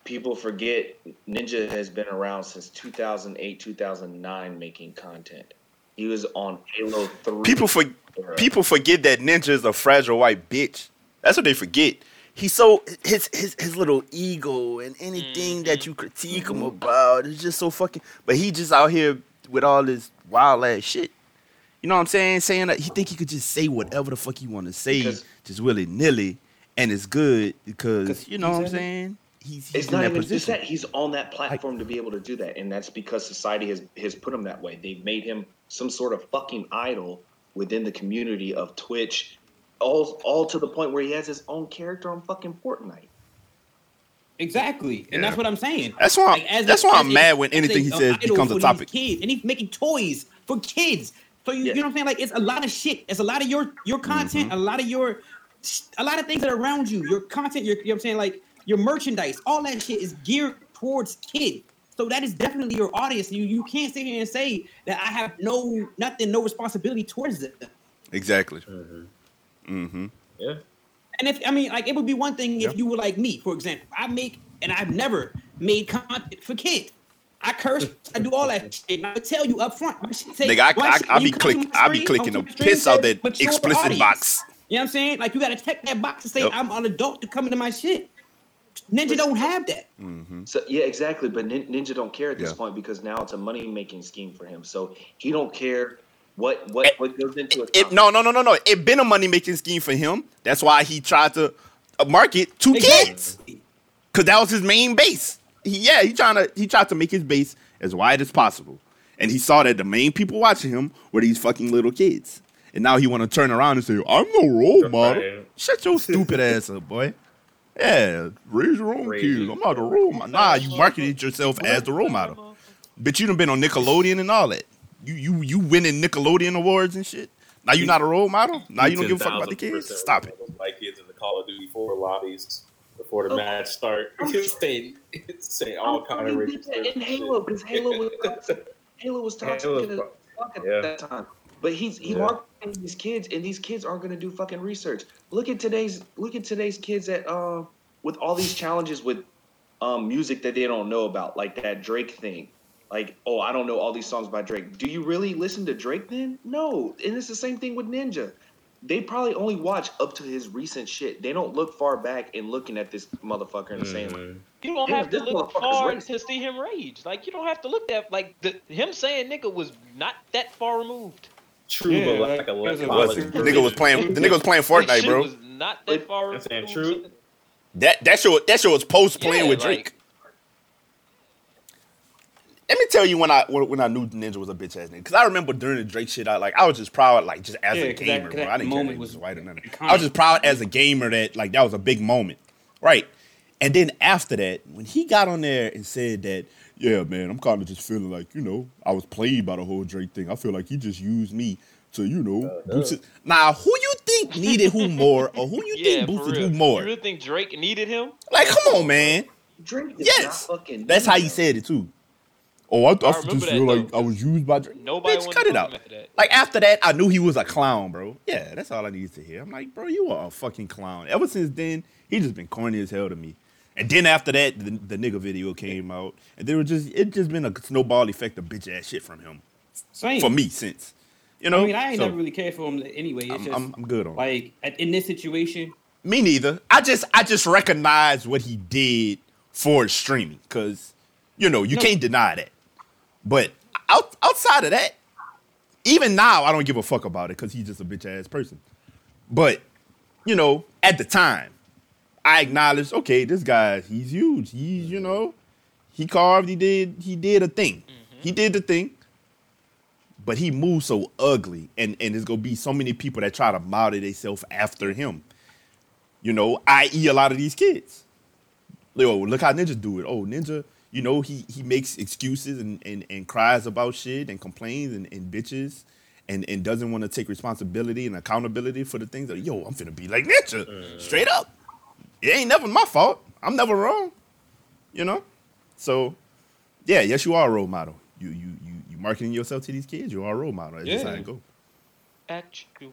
People forget Ninja has been around since 2008, 2009 making content. He was on Halo 3. People for era. people forget that Ninja is a fragile white bitch. That's what they forget. He's so his his his little ego and anything that mm-hmm. you critique him about is just so fucking. But he just out here with all this wild ass shit. You know what I'm saying? Saying that he think he could just say whatever the fuck he want to say, Because- just willy nilly, and it's good because you know what I'm said it. saying. He's, he's It's in not that even just that he's on that platform to be able to do that, and that's because society has has put him that way. They've made him some sort of fucking idol within the community of Twitch, all all to the point where he has his own character on fucking Fortnite. Exactly, and Yeah. that's what I'm saying. That's why. Like, as that's a- why I'm a- mad when anything he says becomes a topic. Kids, and he's making toys for kids. So you, Yeah. you know what I'm saying? Like it's a lot of shit. It's a lot of your your content, Mm-hmm. a lot of your, a lot of things that are around you. Your content, your, you know what I'm saying? Like your merchandise, all that shit is geared towards kids. So that is definitely your audience. You you can't sit here and say that I have no nothing, no responsibility towards it. Exactly. Mhm. Mm-hmm. Yeah. And if I mean, like, it would be one thing if Yeah. you were like me, for example. I make, and I've never made content for kids. I curse, I do all that shit. And I would tell you up front. my say- Nigga, I, my I, shit- I when be you click, to my I be clicking the come to piss out that explicit audience. box. You know what I'm saying? Like you got to check that box to say Yep. I'm an adult to come into my shit. Ninja don't have that. Mm-hmm. So yeah, exactly. But Nin- Ninja don't care at this Yeah. point because now it's a money making scheme for him. So he don't care what what what goes into it. It, no, no, no, no, no. It been a money making scheme for him. That's why he tried to uh, market to kids, cause that was his main base. He, yeah, he trying to he tried to make his base as wide as possible, and he saw that the main people watching him were these fucking little kids, and now he want to turn around and say, "I'm the role model." Right. Shut your stupid ass up, boy. Yeah, raise your own Raise kids. your- I'm not a role model. Nah, you marketed yourself as the role model. But you done been on Nickelodeon and all that. You you you winning Nickelodeon awards and shit. Now you not a role model. Now you don't give a fuck about the kids. Stop it. My kids in the Call of Duty 4 lobbies before the Oh. match start. say, say all kind of racist in. Halo because Halo was toxic. Halo was toxic Halo's as at yeah. that time. But he's he Yeah. marketing these kids, and these kids aren't going to do fucking research. Look at today's look at today's kids at uh with all these challenges with um music that they don't know about, like that Drake thing. Like, oh, I don't know all these songs by Drake. Do you really listen to Drake then? No. And it's the same thing with Ninja. They probably only watch up to his recent shit. They don't look far back and looking at this motherfucker and saying, Mhm. You don't have to look far to see him rage. Like you don't have to look that like the, him saying nigga was not that far removed. True, Yeah, but like, like a there's a college Was the nigga was playing the nigga was playing Fortnite, shit bro. Was not that far That's removed. true. That that show that show was post playing Yeah, with like- Drake. Let me tell you when I when, when I knew Ninja was a bitch ass nigga. Because I remember during the Drake shit, I like I was just proud, like just as Yeah, gamer. that- bro. I didn't care moment that he was was white or nothing. I was just proud as a gamer that like that was a big moment, right? And then after that, when he got on there and said that, yeah, man, I'm kind of just feeling like you know I was played by the whole Drake thing. I feel like he just used me to you know boost it. Now, who you think needed who more, or who you Yeah, think for boosted who more? You really think Drake needed him? Like, come on, man. Drake is Yes, not fucking that's how he said it too. Oh, I, I, I just remember that, feel like though, I was used by Drake. Nobody Bitch, wanted cut to it out. that. Like after that, I knew he was a clown, bro. Yeah, that's all I needed to hear. I'm like, bro, you are a fucking clown. Ever since then, he just been corny as hell to me. And then after that, the, the nigga video came out, and there was just it just been a snowball effect of bitch ass shit from him Same for me since. You know, I mean, I ain't So, never really cared for him anyway. It's I'm, just I'm, I'm good on. like in this situation, Me neither. I just I just recognize what he did for streaming because you know you No. can't deny that. But out, outside of that, even now I don't give a fuck about it because he's just a bitch ass person. But you know, at the time, I acknowledge, okay, this guy he's huge. He's you mm-hmm. know he carved. He did he did a thing. Mm-hmm. He did the thing. But he moves so ugly, and and there's gonna be so many people that try to model themselves after him you know, i.e. a lot of these kids. Yo, look how Ninja do it. Oh, Ninja, you know, he he makes excuses and and, and cries about shit and complains and, and bitches and, and doesn't want to take responsibility and accountability for the things that, yo, I'm finna be like Ninja. Uh. Straight up. It ain't never my fault. I'm never wrong. You know? So yeah, yes, you are a role model. You you you you marketing yourself to these kids, you are a role model. That's just how Yeah. it go. Actual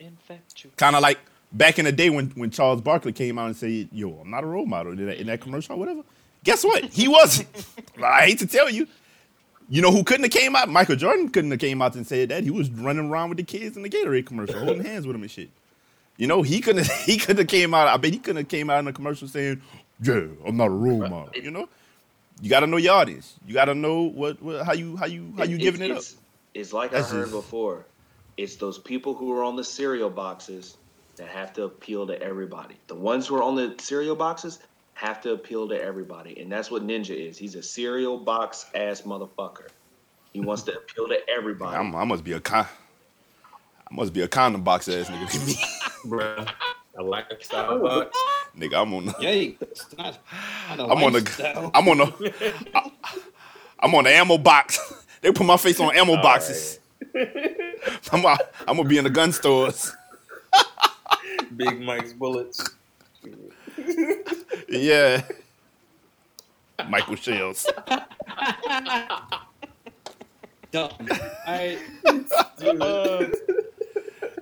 infatual. kind of like back in the day when, when Charles Barkley came out and said, "Yo, I'm not a role model in that, in that commercial or whatever." Guess what? He wasn't. I hate to tell you. You know who couldn't have came out? Michael Jordan couldn't have came out and said that. He was running around with the kids in the Gatorade commercial, holding hands with them and shit. You know, he couldn't. He couldn't have came out. I bet he couldn't have came out in a commercial saying, "Yeah, I'm not a role model." You know, you got to know your audience. You got to know what, what how you how you how you It- giving it up. it's, It's like That's I heard just- before. It's those people who are on the cereal boxes that have to appeal to everybody. The ones who are on the cereal boxes have to appeal to everybody, and that's what Ninja is. He's a cereal box ass motherfucker. He wants to appeal to everybody. I'm, I must be a con. I must be a condom box ass nigga. to me. Bruh. A lifestyle box. nigga, I'm on the. yeah, it's not, not a I'm on the. I'm on the. I'm on the ammo box. They put my face on ammo boxes. I'm. a- I'm gonna be in the gun stores. Big Mike's bullets. Yeah. Michael Shells. Dumb. I, Uh,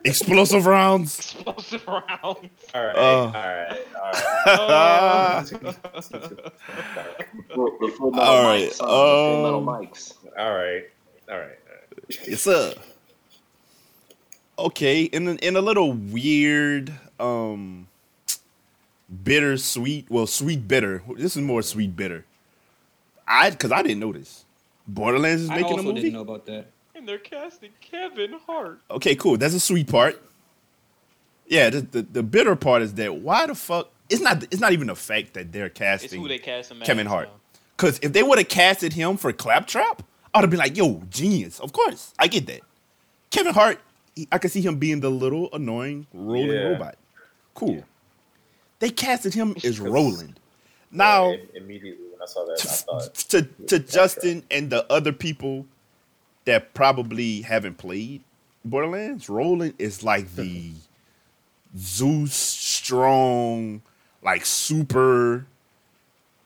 Explosive rounds. explosive rounds. All right. Uh. all right. All right. Before, before metal All right, mics, son, before metal um, mics. All right. All right. Yes, sir. Okay, in a, in a little weird, um, bitter sweet. Well, sweet bitter. This is more sweet bitter. I because I didn't know this. Borderlands is I making a also movie. didn't know about that. And they're casting Kevin Hart. Okay, cool. That's a sweet part. Yeah, the, the the bitter part is that why the fuck? It's not. It's not even the fact that they're It's casting who they cast him as Kevin Hart. Because if they would have casted him for Claptrap, I'd have been like, "Yo, genius!" Of course, I get that. Kevin Hart, he- I could see him being the little annoying rolling Yeah. robot. Cool. They casted him as Roland. Now, Im- immediately when I saw that, I thought to to Justin and the other people that probably haven't played Borderlands, Roland is like the Zeus strong, like super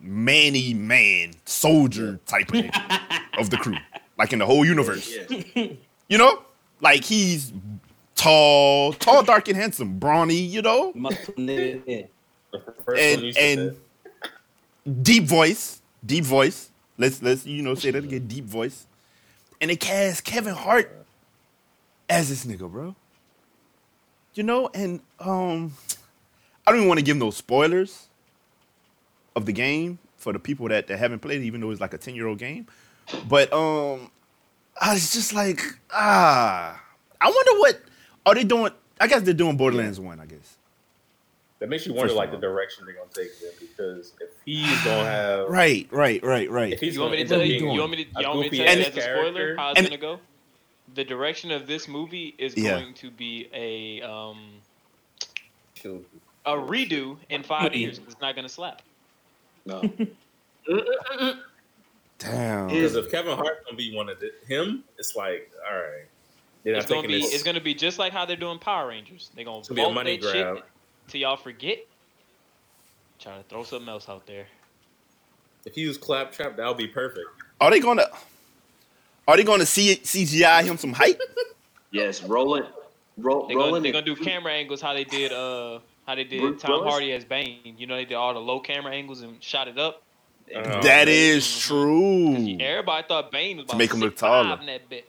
manny man soldier type of of the crew, like in the whole universe. Yeah. You know, like he's tall, tall, dark, and handsome, brawny. You know, Muscle nigga, yeah. the first and one you said and deep voice, deep voice. Let's let's you know say that again, deep voice. And they cast Kevin Hart as this nigga, bro. You know, and um, I don't even want to give no spoilers of the game for the people that, that haven't played it, even though it's like a ten year old game. But um, I was just like, ah, I wonder what are they doing? I guess they're doing Borderlands One. I guess. That makes you wonder First like the direction they're gonna take them because if he's gonna have Right, right, right, right. if he's You want me to gonna tell end you? up You want me to? You want me to tell you ass as a spoiler character, how it's And- gonna go? The direction of this movie is Yeah. going to be a um a redo in five years. It's not gonna slap. No. Damn. Because if Kevin Hart's gonna be one of the, him, it's like, all right, It's gonna be this. it's gonna be just like how they're doing Power Rangers. They're gonna It's gonna be a money that shit grab. Till y'all forget. Trying to throw something else out there. If he was claptrap, that would be perfect. Are they gonna are they gonna see CGI him some hype? Yes, Roland. Ro- They're gonna, they're gonna do camera angles how they did uh how they did Bruce Tom Willis? Hardy as Bane. You know they did all the low camera angles and shot it up. Uh, that is true. Everybody thought Bane was about to make him look 6'5" taller. in that bit.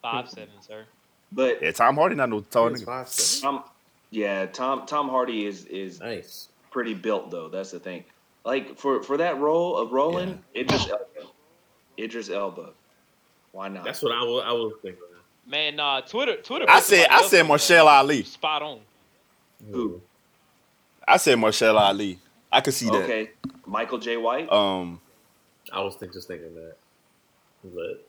Five seven, sir. but Yeah, Tom Hardy not no tall nigga. five seven. Tom, yeah, Tom Tom Hardy is is Nice. pretty built though. That's the thing. Like for for that role of Roland, Idris Elba. Idris Elba. Why not? That's what I was. I was thinking. Man, nah, Twitter Twitter. I said- I said on Mahershala. Ali. Spot on. Who? I said Mahershala Ali. I could see that. okay, Michael Jai White. Um I was think, just thinking that. But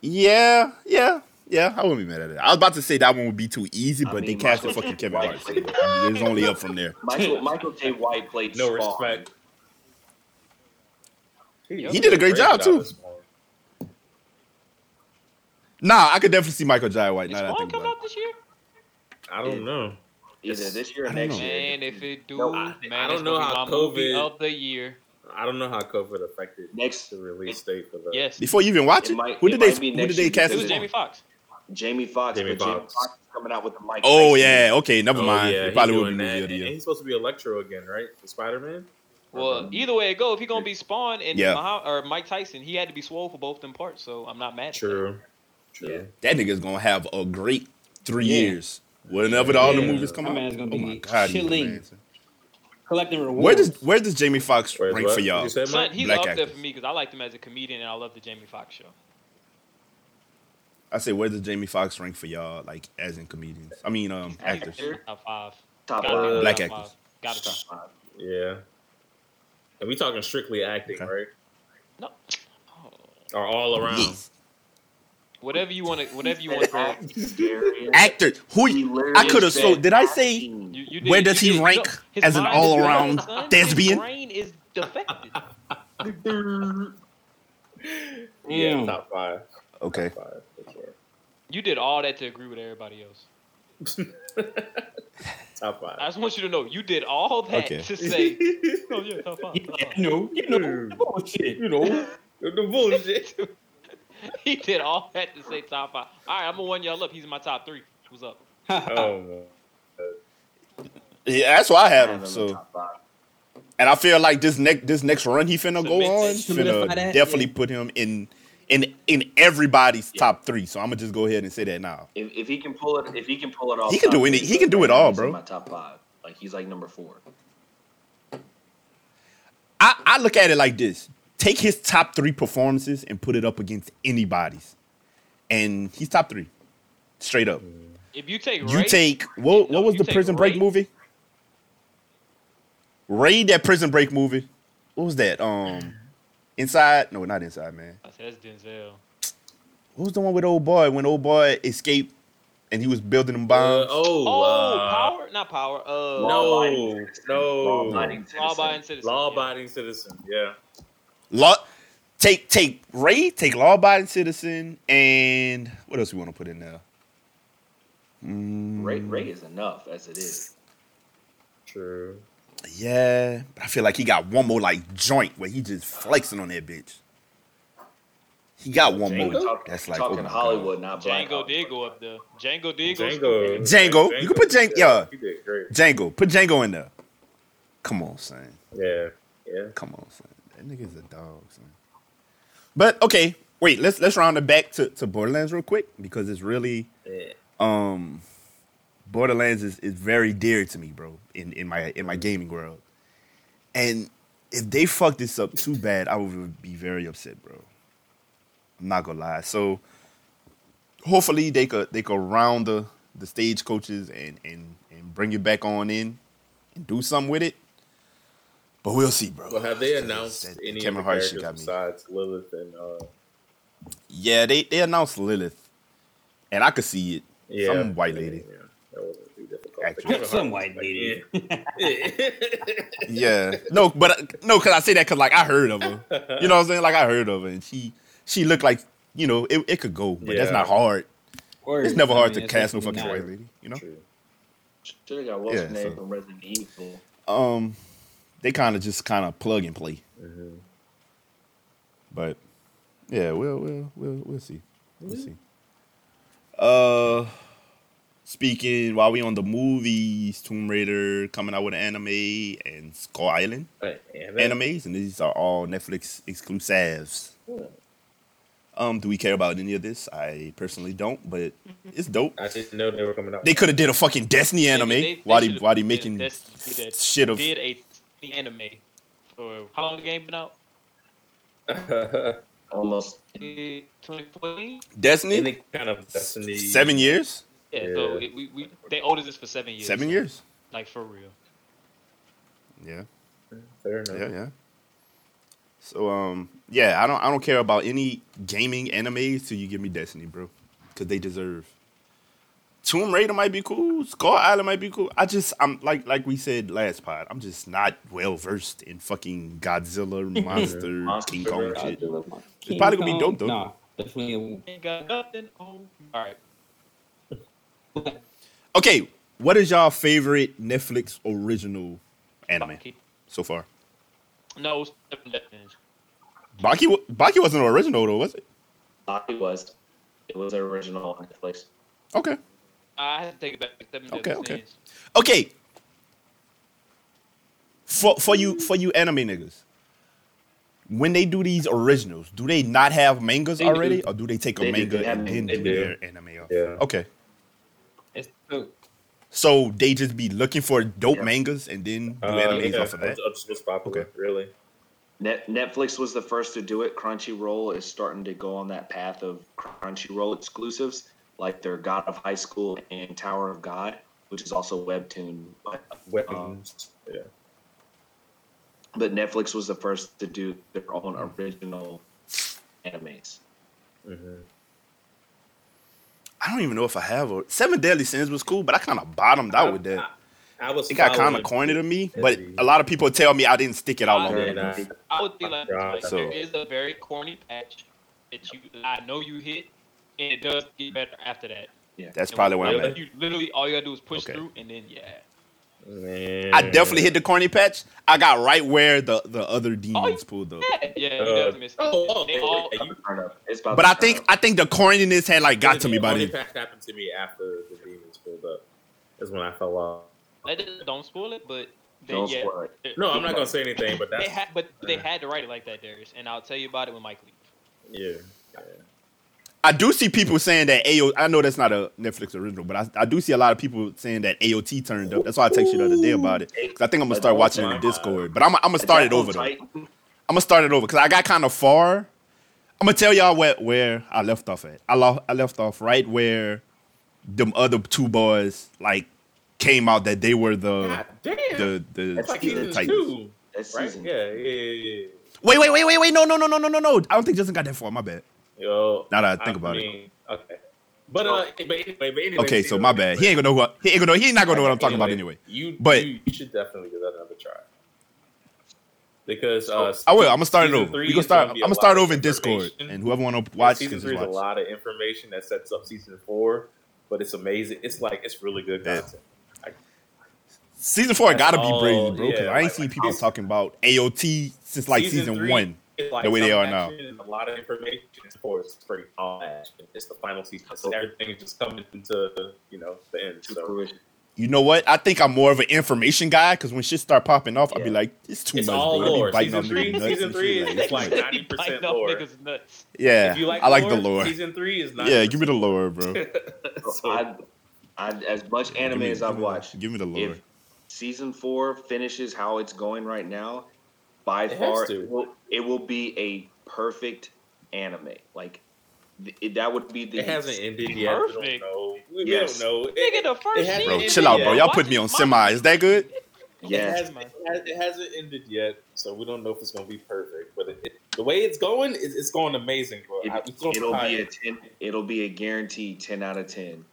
yeah, yeah, yeah. I wouldn't be mad at it. I was about to say that one would be too easy, I but they mean, casted Michael fucking Kevin Hart. So played- it's only up from there. Michael Michael Jai White played no Spawn. respect. He did a great job, too. as Nah, I could definitely see Michael Jai White. Is Now that I Spawn think come about out this year? I don't know. Either this year or next know. year. And if it do, No, man, I- I don't know how my movie COVID of the year. I don't know how COVID affected Next- the release date for the. Yes. Before you even watch It it, might- who did might they be who did they cast it was Jamie Foxx. Jamie Foxx, Jamie but Jamie Foxx. Foxx is coming out with the Mike. Oh Tyson. yeah, okay, never Oh, mind. yeah, he probably would be that. movie of And, the and year. he's supposed to be Electro again, right? For Spider Man. Well, either way it go, if he gonna be Spawn and Yeah. Mah- or Mike Tyson, he had to be swole for both them parts. So I'm not mad. at that. True. True. Yeah. That nigga's gonna have a great three Yeah. years. Whenever all the Yeah. movies come That out. man's gonna oh be my god, chilling. Collecting rewards. Where does where does Jamie Foxx Where's rank what? for y'all? You said, Son, he's Black up there for me because I liked him as a comedian and I love the Jamie Foxx show. I say where does Jamie Foxx rank for y'all, like as in comedians? I mean, um, actors. Top five. Top Gotta be in the five. Black top actors. five. Gotta. Top five. Yeah. And we talking strictly acting, Okay. right? No. Oh. Or all around. Yes. Whatever you want to, whatever you want to. Actor. Who He I could have said so did I say. You, you did, Where does he did- rank no, as an all-around defected, thespian? His brain is defected. Yeah, Mm. top five. Okay. Top five for sure. You did all that to agree with everybody else. top five. I just want you to know you did all that Okay. to say, oh yeah, top five. top Yeah, five." you know, you know, the bullshit. you know, the bullshit. he did all that to say top five. All right, I'm gonna one y'all up. He's in my top three. What's up? Oh man. Yeah, that's why I had him. have him So and I feel like this next this next run he finna go on Solidify finna definitely yeah. put him in in in everybody's Yeah. top three. So I'm gonna just go ahead and say that now. If, if he can pull it, if he can pull it off, He can do any- he can do it all, bro. My top five. Like he's like number four. I, I look at it like this: take his top three performances and put it up against anybody's, and he's top three, straight up. If you take You Ray, take what? No, What was the take Prison Break movie? Ray, that Prison Break movie. What was that? Um, Inside? No, not Inside, man. I said that's Denzel. Who's the one with old boy when old boy escaped and he was building them Uh, bombs? oh, Oh, uh, power, not power. Uh, No, no. Law-abiding citizen. law-abiding citizen. Law-abiding citizen. Yeah. Law, take take Ray, take law abiding citizen, and what else we want to put in there? Mm, Ray, Ray is enough as it is. True. Yeah, but I feel like he got one more like joint where he just flexing on that bitch. He got one Django? more. That's like talking oh my God. Hollywood, not black. Django Hollywood. did go up there. Django did go. Django. Django. You can put Django- yeah. You did great. Django, put Django in there. Come on, son. Yeah. Yeah. Come on, son. That nigga's a dog, son. But okay, wait. Let's let's round it back to, to Borderlands real quick because it's really Yeah. um Borderlands is, is very dear to me, bro, in, in my in my gaming world. And if they fuck this up too bad, I would be very upset, bro. I'm not gonna lie. So hopefully they could they could round the the stage coaches and and and bring it back on in and do something with it. But we'll see, bro. Well, have they announced that any the Hart shit got me. besides Lilith and uh, Yeah, they they announced Lilith, and I could see it. yeah, Some white lady. Yeah, that wasn't too difficult. Actually. But Some white lady. yeah. Yeah, no, but uh, no, because I say that because like I heard of her. You know what I'm saying? Like I heard of her, and she she looked like you know it, it could go, but that's not hard. Or, It's never I hard mean, to it's cast no fucking white lady. You know. True. Should have got what's Yeah, name so- from Resident Evil. Um, they kind of just kind of plug and play, Mhm. but yeah, we'll we'll we'll we'll see. We'll see. Uh, speaking while we on the movies, Tomb Raider coming out with an anime and Skull Island But, yeah, animes, and these are all Netflix exclusives. Hmm. Um, do we care about any of this? I personally don't, but it's dope. I didn't know they were coming out. They could have did a fucking Destiny anime They- they- they while they should've they making this- did a- shit of did a the anime for how long the game been out? Almost. Eh, 2014. Destiny. Any kind of destiny. Seven years, Yeah, so it, we, we they owed us this for seven years. seven years. like for real. Yeah, Fair enough. yeah, yeah. So um, yeah, I don't I don't care about any gaming anime till you give me Destiny, bro, because they deserve. Tomb Raider might be cool. Skull Island might be cool. I just I'm like like we said last pod. I'm just not well versed in fucking Godzilla, monster, Monster, King Kong God, shit. King probably gonna be Kong? dope, though. Nah, definitely. Ain't got nothing on. All right. Okay, what is y'all favorite Netflix original anime Baki. so far? No, it's different. Baki Baki wasn't original though, was it? Baki was. It was original on Netflix. Okay. I had to take it back. Okay, okay. Sins. Okay. For for you for you anime niggas, when they do these originals, do they not have mangas They do. already, or do they take a They do. manga They have and then do do. their anime? off? Yeah. Okay. It's so, So they just be looking for dope Yeah. mangas and then do Uh, animes yeah, off of that. That's just what's popular, Okay. really. Net, Netflix was the first to do it. Crunchyroll is starting to go on that path of Crunchyroll exclusives, like their God of High School and Tower of God, which is also webtoon. But, Weapons. yeah. but Netflix was the first to do their own original animes. hmm I don't even know if I have a Seven Deadly Sins was cool, but I kind of bottomed out with that. I, I was. It got kind of corny to me, but Heavy. a lot of people tell me I didn't stick it out I long enough. I would think like, this, God, like so- there is a very corny patch that you I know you hit, and it does get better after that. Yeah, That's And probably when- where I'm Really? at. You literally all you gotta do is push Okay. through, and then yeah. Man. I definitely hit the corny patch. I got right where the, the other demons pulled up. Yeah, yeah, Uh, he does miss. oh, oh, They oh, all- yeah, you- It's about But I think up. I think the corniness had like got to me by the then. patch happened to me after the demons pulled up. That's when I fell off. That doesn't- don't spoil it, but they, Don't yeah, spoil it. No, I'm not gonna say anything, but They that's had, but they had to write it like that, Darius, and I'll tell you about it when Mike leaves. yeah. yeah. I do see people saying that AO. I know that's not a Netflix original, but I, I do see a lot of people saying that AOT turned up. That's why I texted you the other day about it. 'Cause I think I'm gonna start watching it in Discord. But I'm, I'm gonna start it over though. I'm gonna start it over because I got kind of far. I'm gonna tell y'all where where I left off at. I lost I left off right where them other two boys like came out that they were the damn. the the, That's like the season Titans. two, That right? season. Yeah, yeah, yeah, yeah. Wait, wait, wait, wait, wait. No, no, no, no, no, no, no. I don't think Justin got that far. My bad. Yo, Now that I think about it. Okay. But uh, but anyway, but anyway, Okay, so my bad. He ain't gonna know what he ain't gonna know. He's not gonna know what I'm talking about anyway. You, But- you, you should definitely give that another try. Because uh, I will. I'm gonna start it over. We gonna is start. be I'm gonna start over in Discord, and whoever want to watch season three just is a lot of information that sets up season four, but it's amazing. It's like it's really good Yeah. content. Season four That's gotta be all- crazy, bro. Because yeah, I ain't like- seen people this- talking about AOT since like season, three one. Is like the way they are now. and A lot of information. It's four is straight all action. It's the final season. So everything is just coming into you know the end. To So fruition. You know what? I think I'm more of an information guy because when shit start popping off, I'll be like, it's too it's much, all bro. They be lore. biting Season three, nuts season three is like, it's like ninety percent off lore. niggas' nuts. yeah, If you like I like lore, the lore. Season three is not. Yeah, give me the lore, bro. so, I, I, as much anime me- as I've me- watched, Give me the lore. if season four finishes how it's going right now, by It far it will, it will be a perfect anime. Like th- it, that would be the it hasn't ended yet. We don't know. We, Yes. don't know. Nigga, It, the first hasn't Bro, chill out, bro. Y'all Watch put me on semi. Is that good? It, yes. has, it, has, it hasn't ended yet, so we don't know if it's gonna be perfect. But it, it, the way it's going, it's, it's going amazing, bro. It, it's gonna it'll be a in. ten. It'll be a guranteed ten out of ten.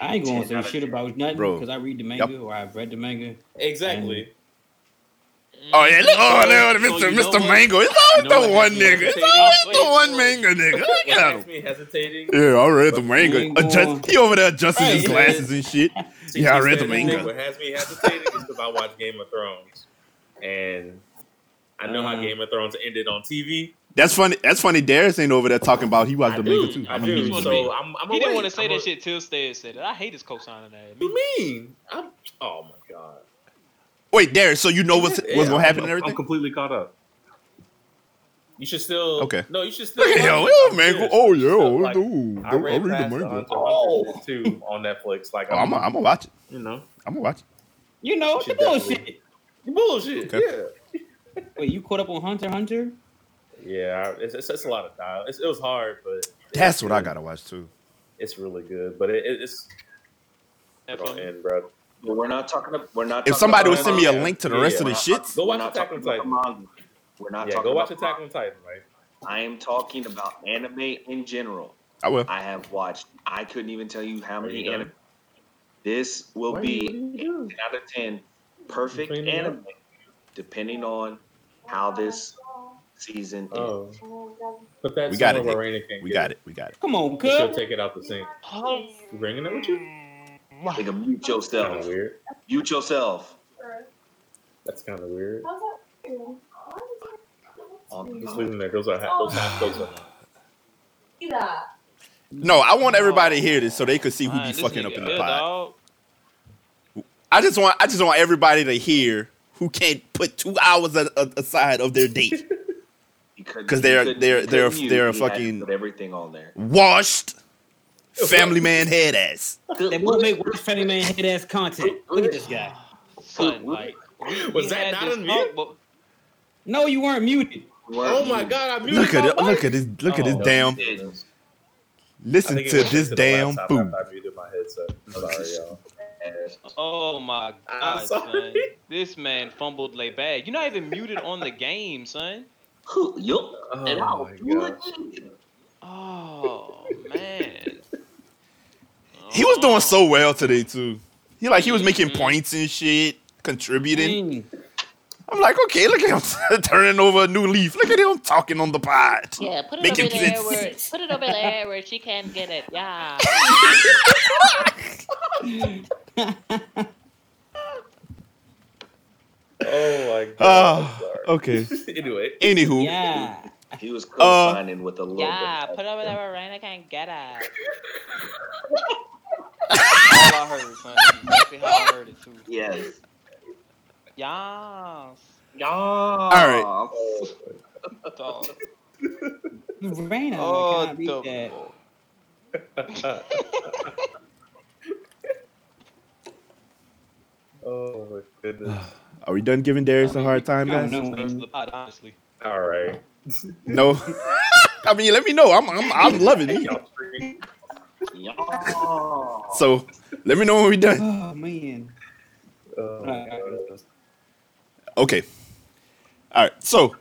I ain't gonna 10 say out of shit 10. about nothing because I read the manga or I've read the manga. exactly. Oh yeah, look, oh, So- there, so Mr. you Mr. Mango. It's always You know the what one nigga. It's always Wait, the one wait. manga nigga. Look at him. me hesitating? Yeah, I read the manga. Mango. Adjust, he over there adjusting his glasses and shit. See, Yeah, I read the mango. What has me hesitating is because I watch Game of Thrones, and I know how Uh. Game of Thrones ended on TV. That's funny. That's funny. Darius ain't over there talking about he watched I the manga do, too. I I'm do. gonna So I'm. I'm He didn't want to say I'm that a- shit till Stead said it. I hate his co-signing that. What do you mean? I'm, oh my god. Wait, Darius. So you know what's Yeah, what's gonna I'm- happen and I'm completely caught up. You should still. Okay. No, you should still. Look at him. Oh I'm man. Oh yeah. still, Oh, like, no. I I read read the past the manga. Oh. Hunter too on Netflix. Like Oh, I'm I'm, I'm gonna watch it. you know, I'm gonna watch it. You know, Should the bullshit. The bullshit. Okay. Yeah. Wait, you caught up on Hunter Hunter? Yeah, it's, it's, it's a lot of dial. It's, it was hard, but That's what I gotta watch too. It's really good, but it, it, it's it don't end, bro. But we're not talking. ab- We're not. If talking somebody would send me a manga. link to the Yeah, rest yeah. of the We're not shits, talking- Go watch we're not Attack talking on about Titan. manga. We're not Yeah, talking go watch about Attack on Titan, right? I am talking about anime in general. I will. I have watched. I couldn't even tell you how Are many you done? anime. This will Why be you- what are you doing? 10 out of 10 perfect You cleaning anime, depending on how this season Oh, ends. but that's We got somewhere it. where Raina can't We get got it. We got it. Come on, But She'll cuz. take it out the sink. You bringing it with you? Nigga, mute Kind yourself. of weird. Mute yourself. That's kind of weird. On Just leave them there. Those are ha- those half cokes are mine. No, I want everybody to hear this so they could see who Man, be this fucking up nigga in the good, pod. dog. I just want I just want everybody to hear who can't put two hours a, a- aside of their date. Because 'Cause they're- they're- they're- they're fucking- put everything on there. Washed, family man head ass. They won't make worse Fatty Man head ass content. Look at this guy. Son, like Was that not this on mute? but No, you weren't muted. Oh my god! I muted Look at it. Look at this. Look at this Oh, damn. goodness. Listen I think it to this into the damn laptop food. after I muted my headset. I'm sorry, y'all. Oh my god, son. This man fumbled lay bag. You're not even muted on the game, son. Yup. Oh And I'll my do gosh. it again. Oh man. He was Oh. doing so well today too. He like he was making Mhm. points and shit, contributing. I'm like, okay, look at him turning over a new leaf. Look at him talking on the pod. Yeah, put it Making over there where put it over there where she can't get it. Yeah. Oh my god. Ah, okay. anyway, Anywho, Yeah. He was Uh, co-signing with a little Yeah, bit. put it over there where Raina can't get it. All I heard, son. That's exactly how I heard it too. Yes. Yes. Yeah. All right. oh, Dog. Raina, Oh, I can't the that. oh my goodness. Are we done giving Darius a hard time, I don't guys? know. Thanks to the pod, honestly. All right. No. I mean, let me know. I'm I'm, I'm loving it. Y'all free. Y'all. So let me know when we're done. Oh man. Uh, Okay. All right. So,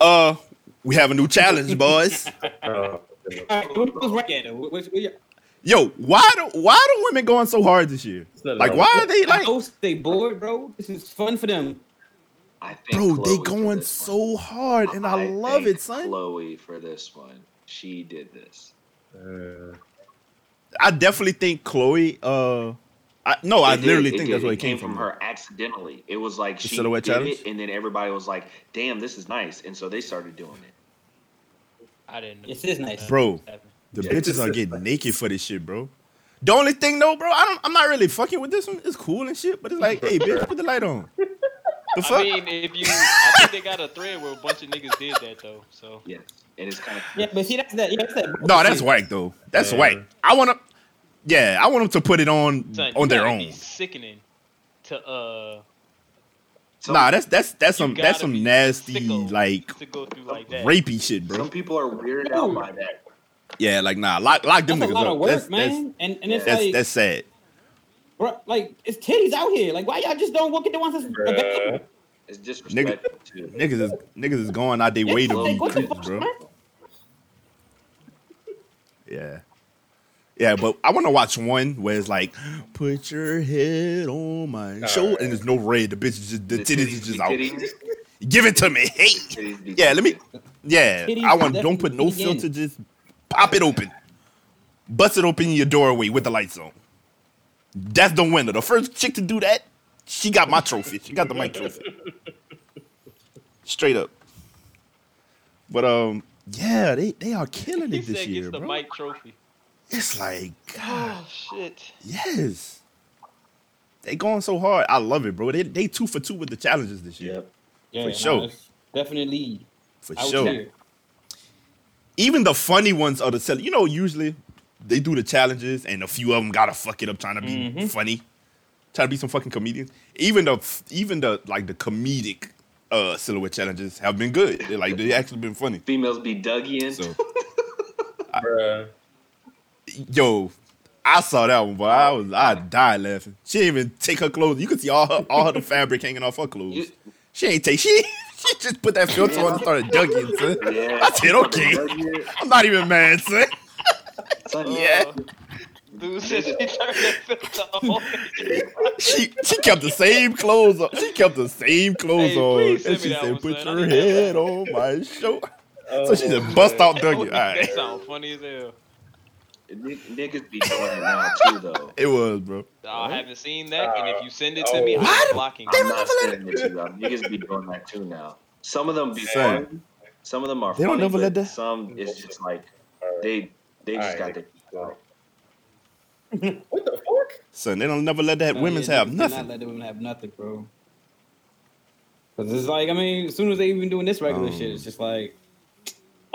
uh, we have a new challenge, boys. oh, goodness. All right, what was right at? What, what, what, Yo, why do why do women going so hard this year? Like, why are they like, like, they bored, bro. This is fun for them. I think bro? They Chloe for going so one. hard, and I, love think it, son. Chloe for this one. She did this. Uh, I definitely think Chloe. Uh, I, no, I did, literally think did. that's where it came, from. her accidentally. It was like The she silhouette did challenge? it, and then everybody was like, "Damn, this is nice," and so they started doing it. I didn't know. This is nice. Bro, the Yeah, bitches are getting naked for this shit, bro. The only thing though, bro, I don't. I'm not really fucking with this one. It's cool and shit, but it's like, hey, bitch, put the light on. The fuck? I mean, if you, I think they got a thread where a bunch of niggas did that though. So Yes, and it's kind of Yeah, but see, that's that. Yeah, that's that. no, that's whack though. That's Yeah. whack. I want to. Yeah, I want them to put it on son, on their own. Sickening to uh Nah, that's that's that's some that's some nasty like to go through like that. rapey shit, bro. Some people are weirded out by that. Yeah, like nah, lock lock them That's a niggas lot up. of work, that's, man. and and it's That's that's, like, that's sad. bro, like it's titties out here. Like, why y'all just don't look at the ones that's Bruh. available? It's disrespectful too. Niggas is niggas is going out their way to be what creeps, bro. man? Yeah. Yeah, but I want to watch one where it's like, put your head on my shoulder, and there's no red. The bitch is just the, titties is just out. titties, Give it to me, hey. titties Yeah, let me. Yeah, Titties I want. Don't put no filter. Just pop it open, bust it open in your doorway with the lights on. That's the winner. The first chick to do that, she got my trophy. She got the mic trophy. Straight up. But um, yeah, they they are killing He it this said year, gets the bro. Mike Trophy. It's like, God, Oh shit! yes. They going so hard. I love it, bro. They they two for two with the challenges this year. Yep. Yeah, For sure. it's Definitely. For out sure. here. even the funny ones are the cel- you know usually they do the challenges and a few of them gotta fuck it up trying to be Mhm. funny trying to be some fucking comedians even the even the like the comedic uh silhouette challenges have been good they're like they actually been funny Females be dug in. so bruh. Yo I saw that one, but I was I died laughing. She didn't even take her clothes. You could see all her all her fabric hanging off her clothes. You- She ain't take she she just put that filter on and started ducking. Son. yeah. I said okay. I'm not even mad, son. Yeah. Uh, dude she turned that filter on. she she kept the same clothes on. She kept the same clothes Hey, on, and she said, "Put son. Your head on my shoulder." Oh, So she just bust out Dougie. All that right, sounds funny as hell. Nick- Niggas be doing it now too, though. it was, bro. I haven't seen that, and if you send it to Oh. me, Why I'm blocking I'm not sending it to you. Niggas be doing that too now. Some of them be Son. fun. Some of them are They don't never let that- some it's just like they they just Alright. got the What the fuck? Son, they don't never let that No, women's yeah, have niggas cannot nothing. Let the women have nothing, bro. Cause it's like, I mean, as soon as they even doing this regular Um, shit, it's just like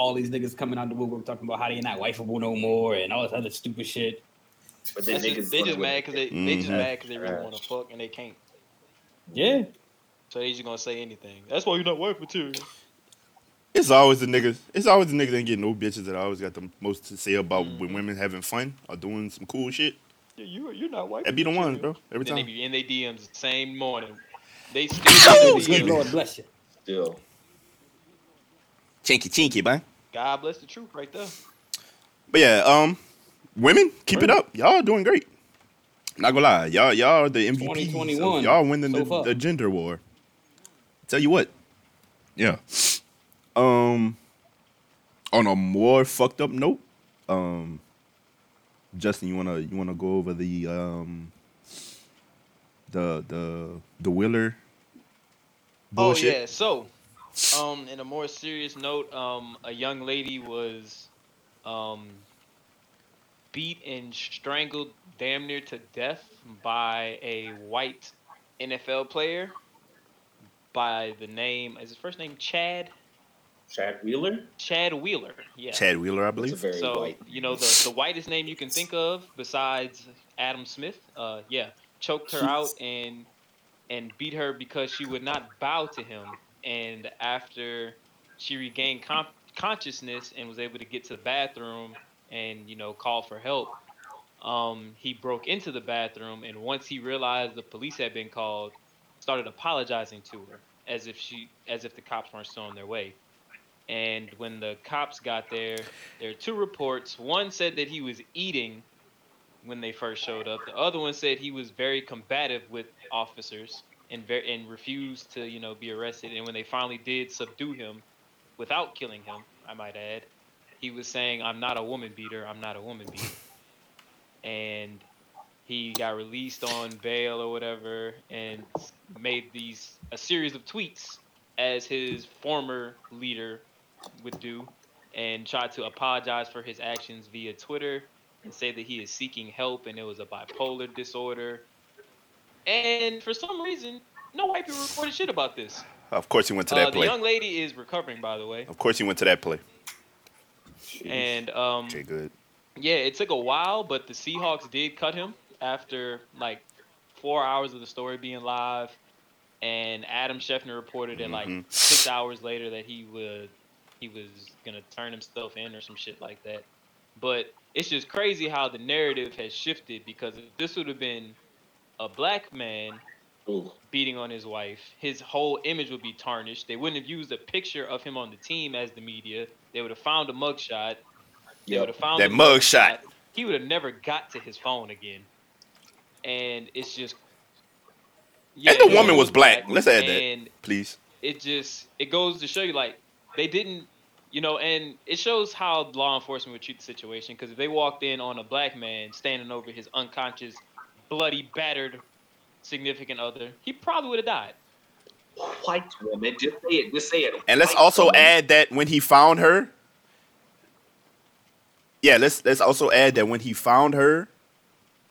all these niggas coming out the woodwork talking about how they not wifeable no more and all this other stupid shit. But then That's niggas just, they just mad because they they just mad because they really want to fuck and they can't. Yeah, So they just gonna say anything. That's why you're not wife material. It's always the niggas. It's always the niggas that ain't getting no bitches that I always got the most to say about Mm-hmm. when women having fun or doing some cool shit. Yeah, you you're not wife. That be the ones, bro. Every Then they be in their DMs the same morning. They Oh, still in good the Lord bless you. still. Chinky chinky, man. God bless the truth right there. But yeah, um, women, keep it up. Y'all doing great. Not gonna lie, y'all y'all are the MVP. 2021 y'all winning so the, the gender war. Tell you what, yeah. Um, on a more fucked up note, um, Justin, you wanna you wanna go over the um the the the Wheeler bullshit? Oh yeah. So, um, in a more serious note, um, a young lady was, um, beat and strangled damn near to death by a white NFL player by the name is his first name Chad. Chad Wheeler. Chad Wheeler. Yeah. Chad Wheeler, I believe. very so white. you know the the whitest name you can think of besides Adam Smith. Uh, yeah, choked her out and and beat her because she would not bow to him. And after she regained consciousness and was able to get to the bathroom and you know call for help, um, he broke into the bathroom and once he realized the police had been called, started apologizing to her as if she as if the cops weren't still on their way. And when the cops got there, there are two reports. One said that he was eating when they first showed up. The other one said he was very combative with officers and ver- and refused to, you know, be arrested. And when they finally did subdue him, without killing him, I might add, he was saying, "I'm not a woman beater. I'm not a woman beater." And he got released on bail or whatever, and made these a series of tweets as his former leader would do, and tried to apologize for his actions via Twitter and say that he is seeking help and it was a bipolar disorder. And for some reason, no white people reported shit about this. Of course, he went to Uh, that the play. young lady is recovering, by the way, Of course, he went to that play. and um, Okay, good. yeah, it took a while, but the Seahawks did cut him after like four hours of the story being live, and Adam Schefter reported that like Mhm. six hours later that he would he was gonna turn himself in or some shit like that. But it's just crazy how the narrative has shifted because if this would have been a black man Ooh. beating on his wife, his whole image would be tarnished. They wouldn't have used a picture of him on the team as the media. They would have found a mugshot. They Yep. would have found That the mugshot. He would have never got to his phone again. And it's just. And the woman was black. black, Let's add that. Please. it just it goes to show you like they didn't you know and it shows how law enforcement would treat the situation because if they walked in on a black man standing over his unconscious bloody battered significant other he probably would have died White woman. Just say it. Just say it. And let's White also woman. add that when he found her, yeah, let's let's also add that when he found her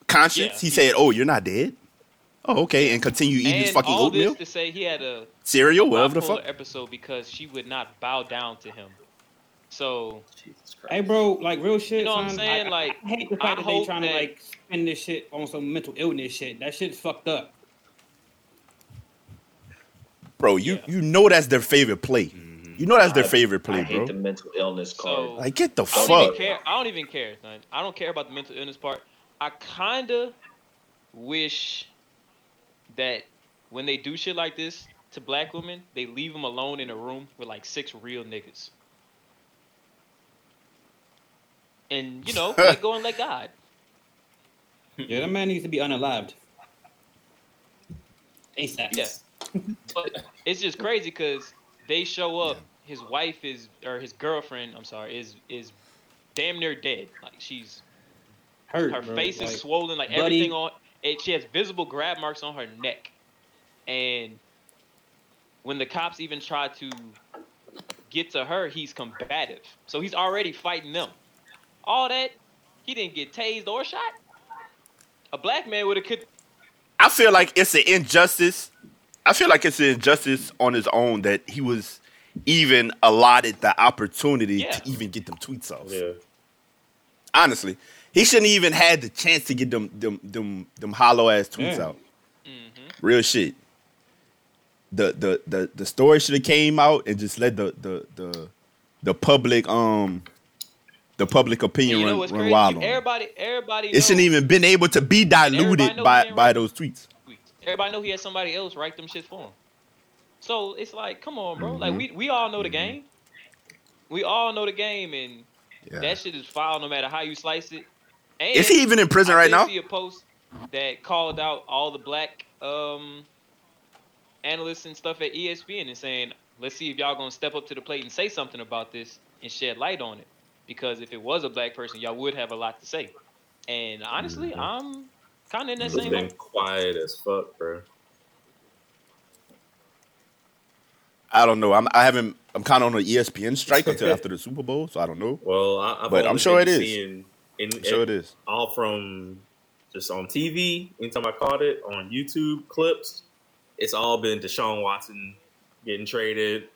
conscious, Yeah, he he- said, "Oh, you're not dead." Oh, okay, and continue eating and his fucking all oatmeal, this to say he had a cereal, whatever the fuck. episode because she would not bow down to him so Jesus Hey, bro, like real shit. You know what I'm son. saying? I, I- Like, I hate the I fact that they hope trying that- to like spin this shit on some mental illness shit. That shit's fucked up. Bro, you Yeah. you know that's their favorite play. Mm-hmm. You know that's their I- favorite play, I hate bro. the mental illness card. So- Like, get the I don't fuck. even care. I don't even care. Son. I don't care about the mental illness part. I kinda wish that when they do shit like this to black women, they leave them alone in a room with like six real niggas. And you know, let go and let God. Yeah, that man needs to be unalived. ASAP. Yeah. But it's just crazy because they show up. His wife is, or his girlfriend, I'm sorry, is is damn near dead. Like she's Hurt, her bro. face Like, is swollen, like bloody- everything on it. She has visible grab marks on her neck, and when the cops even try to get to her, he's combative. So he's already fighting them. All that, he didn't get tased or shot. A black man would have could. I feel like it's an injustice. I feel like it's an injustice on his own that he was even allotted the opportunity Yeah. to even get them tweets off. Yeah. Honestly, he shouldn't even had the chance to get them them them them hollow ass tweets Yeah. out. hmm Real shit. The the the the story should have came out and just let the the the the public um the public opinion You know run, run wild on. Everybody, everybody. It shouldn't even been able to be diluted by by those tweets. Everybody know he had somebody else write them shits for him. So it's like, come on, bro. Like Mhm. we we all know the Mhm. game. We all know the game, and Yeah. that shit is foul no matter how you slice it. And Is he even in prison I right now? see a post that called out all the black um, analysts and stuff at ESPN and saying, "Let's see if y'all gonna step up to the plate and say something about this and shed light on it." Because if it was a black person, y'all would have a lot to say. And honestly, Mhm. I'm kind of in that It's same. been boat. quiet as fuck, bro. I don't know. I'm I haven't. I'm kind of on an ESPN strike until after the Super Bowl, so I don't know. Well, I, I've But I'm sure it is. Seeing in, I'm sure it is. all from just on TV. Anytime I caught it on YouTube clips, it's all been Deshaun Watson getting traded.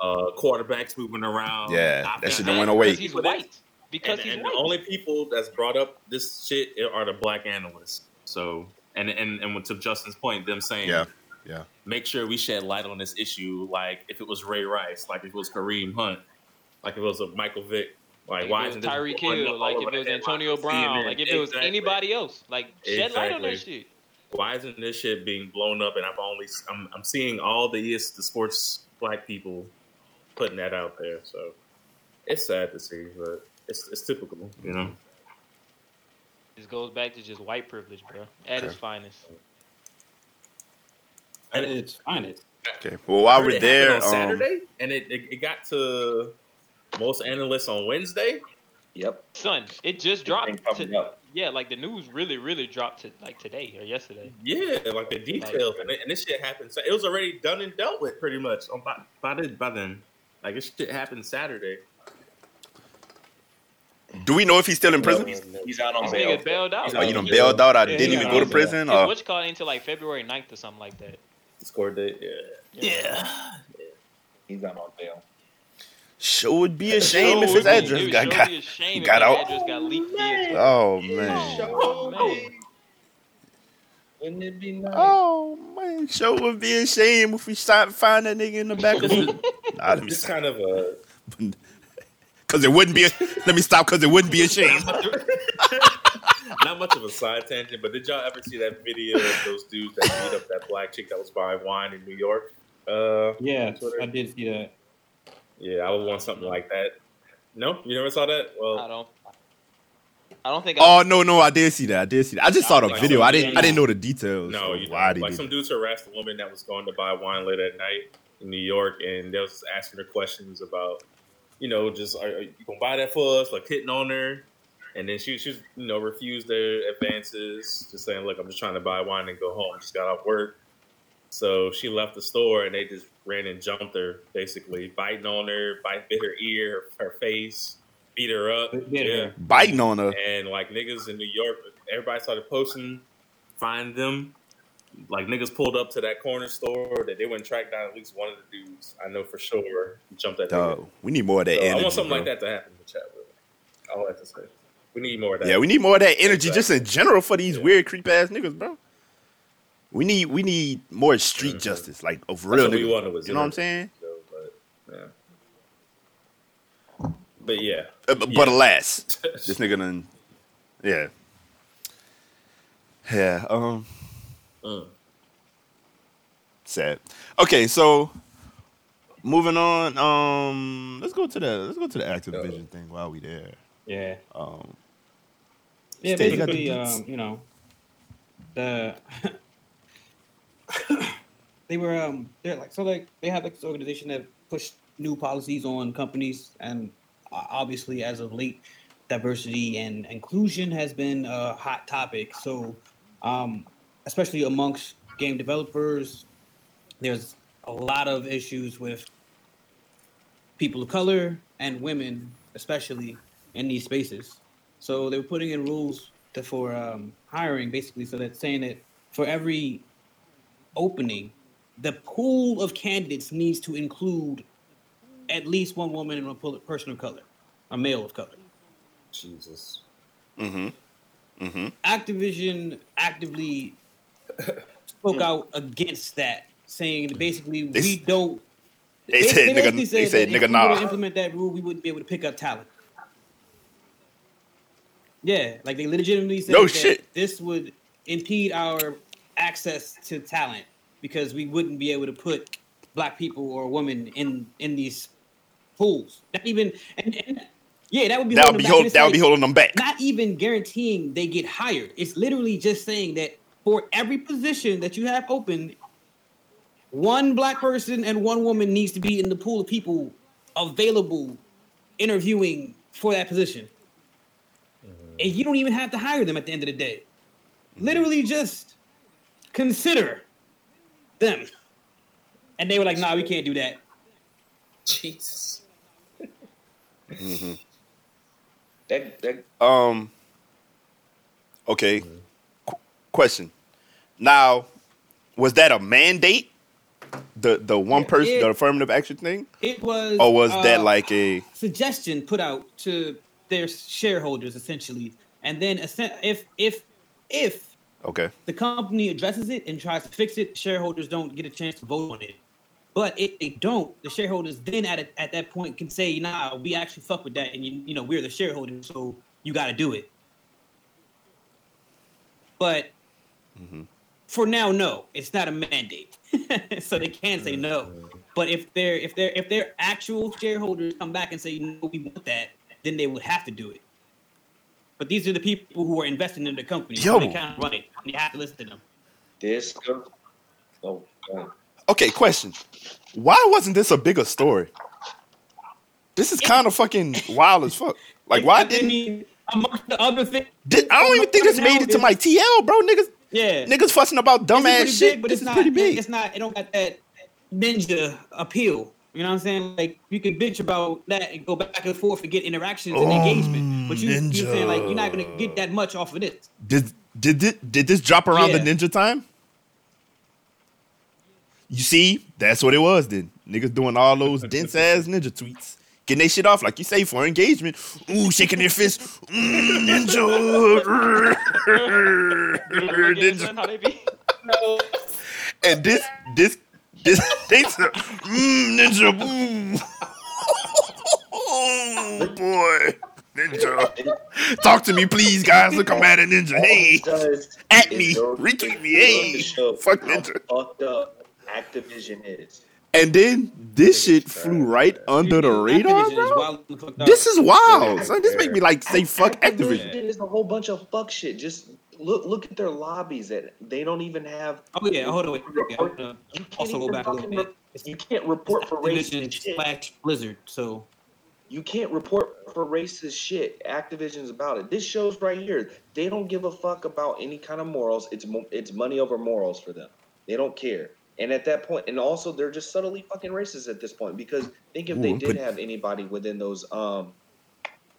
Uh, quarterbacks moving around. Yeah, I that think shit went away. Because he's white. Because and, he's and white. the only people that's brought up this shit are the black analysts. So, and and and to Justin's point, them saying, Yeah, yeah. make sure we shed light on this issue. Like if it was Ray Rice, like if it was Kareem Hunt, like if it was a Michael Vick. Like, Like, why if it isn't was this Tyreek Hill, like if it was Antonio? Brown, CNN. like if it was Exactly. anybody else, like shed light on that shit. Why isn't this shit being blown up? And I've only I'm I'm seeing all the ES, the sports black people putting that out there. So it's sad to see, but it's it's typical, you know. This goes back to just white privilege, bro, at its finest. At its finest. Okay. Well, while we're it there, on um, Saturday, and it, it it got to most analysts on Wednesday. Yep. Son, it just Thing dropped. To, yeah, like the news really, really dropped to like today or yesterday. Yeah, like the details, and, it, and this shit happened. So it was already done and dealt with, pretty much. On by, by, the, by then, like this shit happened Saturday. do we know if he's still in prison? He's, he's out on bail. nigga bailed out. He's Oh, you done bailed out? I Yeah, didn't even go to prison. His Or witch call into like February 9th or something like that. Score date, yeah. Yeah. He's out on bail. sure would be a shame Sure if his oh, would be- address got got, be a shame if got out. Got leaked via Oh man. Oh, man. Wouldn't it be nice? Oh man, sure would be a shame if we start find that nigga in the back of the. nah, let me This stop. kind of a Cause it wouldn't be. A, let me stop. Cause it wouldn't be a shame. not much of a side tangent, but did y'all ever see that video of those dudes that beat up that black chick that was buying wine in New York? Uh, Yeah. I did see that. yeah, I would want something like that. No, you never saw that? Well, I don't. I don't think. I, Oh no, no, I did see that. I did see that. I just saw the Like, video. I didn't. I yeah. didn't know the details. no, you why know, they like some it. dudes harassed a woman that was going to buy wine late at night in New York, and they was asking her questions about, you know, just are, are you gonna buy that for us? Like hitting on her, and then she, she, you know, refused their advances, just saying, "Look, I'm just trying to buy wine and go home. Just got off work." So she left the store, and they just ran and jumped her, basically biting on her, bite bit her ear, her, face, beat her up. Bit- bit yeah. biting on her. And like niggas in New York, everybody started posting, find them. Like niggas pulled up to that corner store that they wouldn't track down at least one of the dudes. I know for sure jumped that. Dog, we need more of that So I want something like that to happen in the chat. With. All I have to say. We need more of that. Yeah, we need more of that energy Exactly. just in general for these Yeah. weird creep ass niggas, bro. We need we need more street Mhm. justice, like of real niggas. You know what I'm saying? So, but, yeah. But yeah, Uh, but, Yeah. but alas, this nigga done, yeah, yeah. Um, Mm. sad. Okay, so moving on. Um, let's go to the let's go to the Activision thing while we there. Yeah. Um, Yeah, Stay- you basically, beats. um, you know, the they were um they're like so like they have like this organization that push new policies on companies and uh, obviously as of late diversity and inclusion has been a hot topic so um especially amongst game developers there's a lot of issues with people of color and women especially in these spaces so they were putting in rules to, for um, hiring, basically, so that saying that for every opening, the pool of candidates needs to include at least one woman and one person of color, a male of color. Jesus. mm-hmm. Mm-hmm. Activision actively spoke mm. out against that, saying basically They we don't. They said nigga. basically They said said if nigga. we were to Nah. implement that rule, we wouldn't be able to pick up talent. Yeah, like they legitimately said No that shit. this would impede our access to talent because we wouldn't be able to put black people or women in in these pools. Not even and, and yeah, that would be That would be hold, that would be holding them back. not even guaranteeing they get hired. It's literally just saying that for every position that you have open, one black person and one woman needs to be in the pool of people available interviewing for that position. And you don't even have to hire them at the end of the day. Literally just consider them. And they were like, nah, we can't do that. Jesus. Mm-hmm. That that Um. Okay. Qu- question. Now, was that a mandate? the the one Yeah, person it- the affirmative action thing, It was. or was that uh, like a suggestion put out to their shareholders essentially, and then if if if okay? the company addresses it and tries to fix it, shareholders don't get a chance to vote on it. But if they don't, the shareholders then at a, at that point can say, "Nah, we actually fuck with that, and you, you know we're the shareholders, so you got to do it." But for now, no, it's not a mandate, so they can't say no. But if they're if they're if their actual shareholders come back and say, "No, we want that," then they would have to do it. But these are the people who are investing in the company, so they Yo. can't run it. You have to listen to them. This goes. Oh, God. Okay, question. Why wasn't this a bigger story? This is kind of fucking wild as fuck. Like, why didn't? mean, amongst the other things, Did, I don't even think this made it to my TL, bro. Niggas, yeah, niggas fussing about dumbass pretty shit. big, but it's not. pretty big. It's not. It don't got that ninja appeal. You know what I'm saying? Like you can bitch about that and go back and forth and get interactions and Oh, engagement, but you you ninja. saying like you're not gonna get that much off of this. Did did thi- did this drop around the ninja time? You see, that's what it was. Then niggas doing all those dense ass ninja tweets, getting their shit off like you say for engagement. Ooh, shaking their fist. Mm, ninja. ninja. How they be? And this this this they said, mm, ninja. Boom. oh boy, ninja. Talk to me, please, guys. Look, I'm at a ninja. Hey. Does At is me, those retweet me, videos hey, to show fuck how Ninja. Fucked up Activision is. And then this shit flew right under the radar, Activision is bro. wild and fucked up. This is wild. Yeah. Son, this make me like say fuck Activision. is a whole bunch of fuck shit. Just look look at their lobbies that they don't even have. Oh yeah, hold on. Wait, wait, I'm You can't also go back a little bit. re- you can't report for Activision racist shit. slash Blizzard. So You can't report for racist shit. Activision's about it. This shows right here. They don't give a fuck about any kind of morals. It's mo- it's money over morals for them. They don't care. And at that point, and also they're just subtly fucking racist at this point because think if they Ooh, did put- have anybody within those um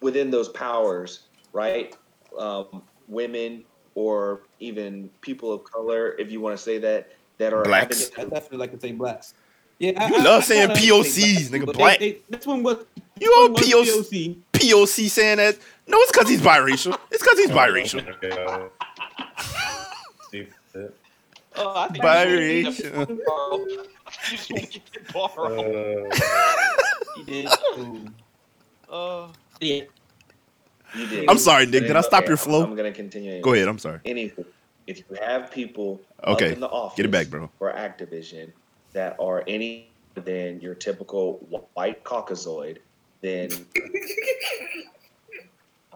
within those powers, right? Um, women or even people of color, if you want to say that, that are Blacks. I definitely like to say blacks. Yeah, I, You I- love I saying kinda POCs, nigga, but black. They, they, this one was You on this one was POC? POC saying that? No, it's because he's biracial. It's because he's biracial. Oh, I think Biracial. You just want to get the bar off. uh, He did. Ooh. Yeah. You did. I'm sorry, Nick. Did I stop Okay, your flow? I'm gonna continue. Go ahead. I'm sorry. Anywho, if you have people Okay, up in the office get it back, bro. for Activision that are any than your typical white Caucasoid, then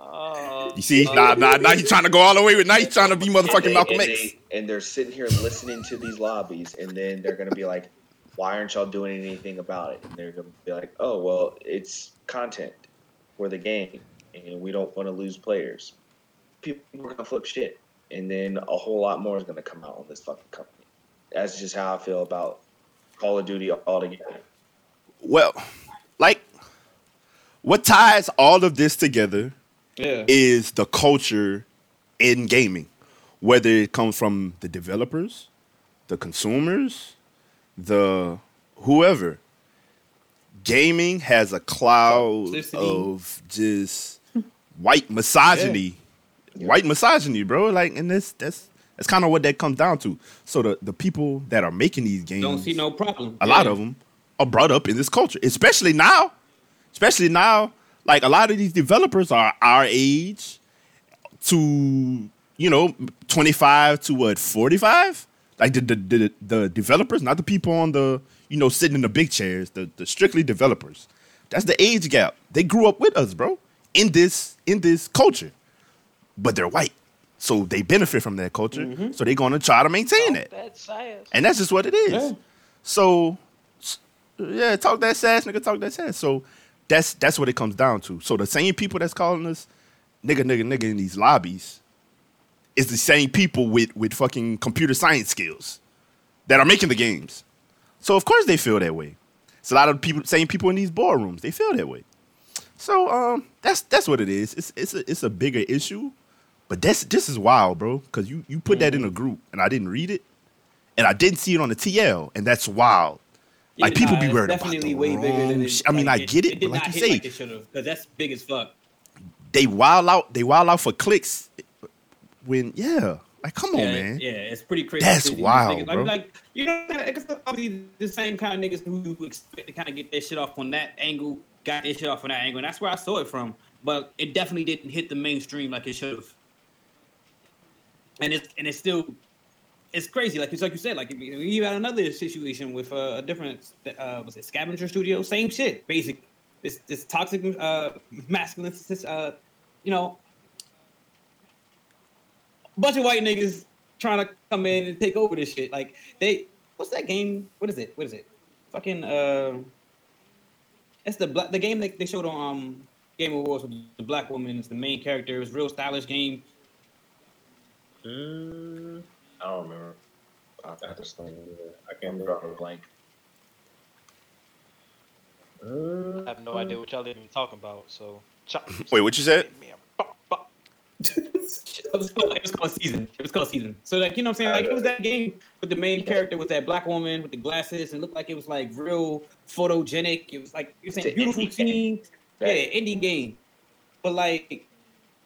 uh, You see? Nah, nah, now he's trying to go all the way with. Now he's trying to be motherfucking they- Malcolm and X. they- and they're sitting here listening to these lobbies, and then they're gonna be like, "Why aren't y'all doing anything about it?" And they're gonna be like, "Oh, well, it's content for the game, and we don't want to lose players." People are gonna flip shit, and then a whole lot more is gonna come out on this fucking company. That's just how I feel about Call of Duty altogether. Well, like, what ties all of this together Yeah. is the culture in gaming, whether it comes from the developers, the consumers, the whoever. Gaming has a cloud Toxicity. of just white misogyny, white misogyny, bro. Like, and this that's that's kind of what that comes down to. So the the people that are making these games Don't see no problem. a lot of them are brought up in this culture, especially now. Especially now, like a lot of these developers are our age to you know twenty five to what forty five. Like the, the the the developers, not the people on the you know sitting in the big chairs, the the strictly developers. That's the age gap. They grew up with us, bro, in this in this culture, but they're white, so they benefit from that culture. Mm-hmm. So they're gonna try to maintain that. That's science. And that's just what it is. Yeah. So yeah, talk that sass, nigga, talk that sass. So that's that's what it comes down to. So the same people that's calling us nigga, nigga, nigga in these lobbies is the same people with with fucking computer science skills that are making the games. So of course they feel that way. It's a lot of people, same people in these boardrooms. They feel that way. So um, that's that's what it is. It's it's a, it's a bigger issue, but that's this is wild, bro. Because you you put that in a group and I didn't read it, and I didn't see it on the TL, and that's wild. Like, people be it's worried about definitely the way bigger than wrong it, I mean, I it- get it, but like you say- like it because that's big as fuck. They wild out. They wild out for clicks. When yeah, like come on, man. Yeah, it's pretty crazy. That's wild, bro. Like, like you know, it's obviously the same kind of niggas who who expect to kind of get their shit off on that angle, got their shit off on that angle, and that's where I saw it from. But it definitely didn't hit the mainstream like it should have. And it's and it's still, it's crazy. Like it's like you said, like you had another situation with a different, uh, was it Scavenger Studio? Same shit, basic. This this toxic uh, masculine, uh, you know, bunch of white niggas trying to come in and take over this shit. Like they, what's that game? What is it? What is it? Fucking uh, it's the black the game that they showed on um Game Awards with the black woman is the main character. It was real stylish game. Mm, I don't remember. I, I just don't. I I'm can't drawing a blank. I have no idea what y'all even talking about. So. Wait, what you said? it, was called, it was called season. It was called season. So like you know what I'm saying? Like it was that game with the main character with that black woman with the glasses and looked like it was like real photogenic. It was like you're saying beautiful indie scene. Yeah, indie game. But like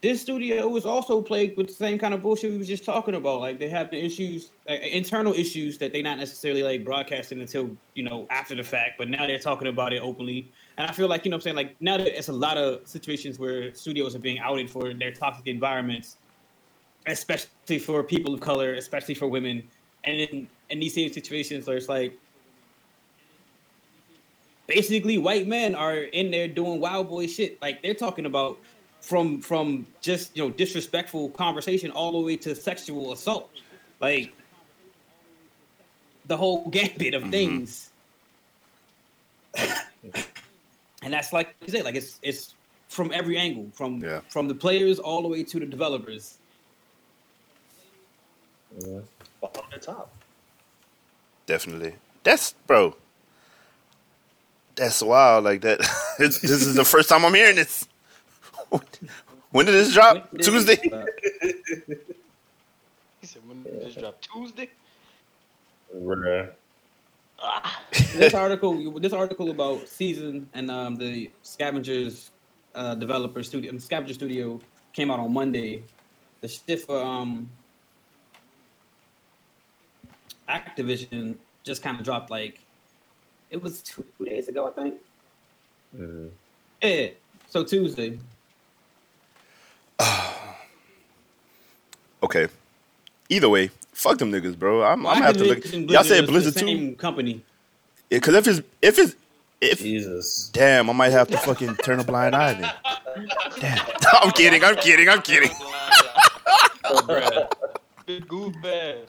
this studio was also plagued with the same kind of bullshit we was just talking about. Like they have the issues, uh, internal issues that they not necessarily like broadcasting until you know after the fact. But now they're talking about it openly, and I feel like you know I'm saying. Like now that it's a lot of situations where studios are being outed for their toxic environments, especially for people of color, especially for women, and in in these same situations where it's like basically white men are in there doing wild boy shit. Like they're talking about from from just you know disrespectful conversation all the way to sexual assault. Like the whole gambit of mm-hmm. things. and that's like you say, like it's it's from every angle, from Yeah. from the players all the way to the developers. yeah. On the top. Definitely. That's bro. That's wild. Like that. this this is the first time I'm hearing this. When did this drop? When did- Tuesday. He said, when did this drop? Tuesday? Bruh. Ah. this article this article about season and um, the scavengers uh, developer studio scavenger studio came out on monday the shit for um activision just kind of dropped like it was two days ago i think Mhm. yeah so tuesday Okay. Either way, fuck them niggas, bro. I'm, I'm gonna have to look. Y'all said is the Blizzard too. same company Yeah, cause if it's if it's if Jesus. damn, I might have to fucking turn a blind eye then. Damn. I'm kidding. I'm kidding. I'm kidding. Oh, bruh. Big goof bad.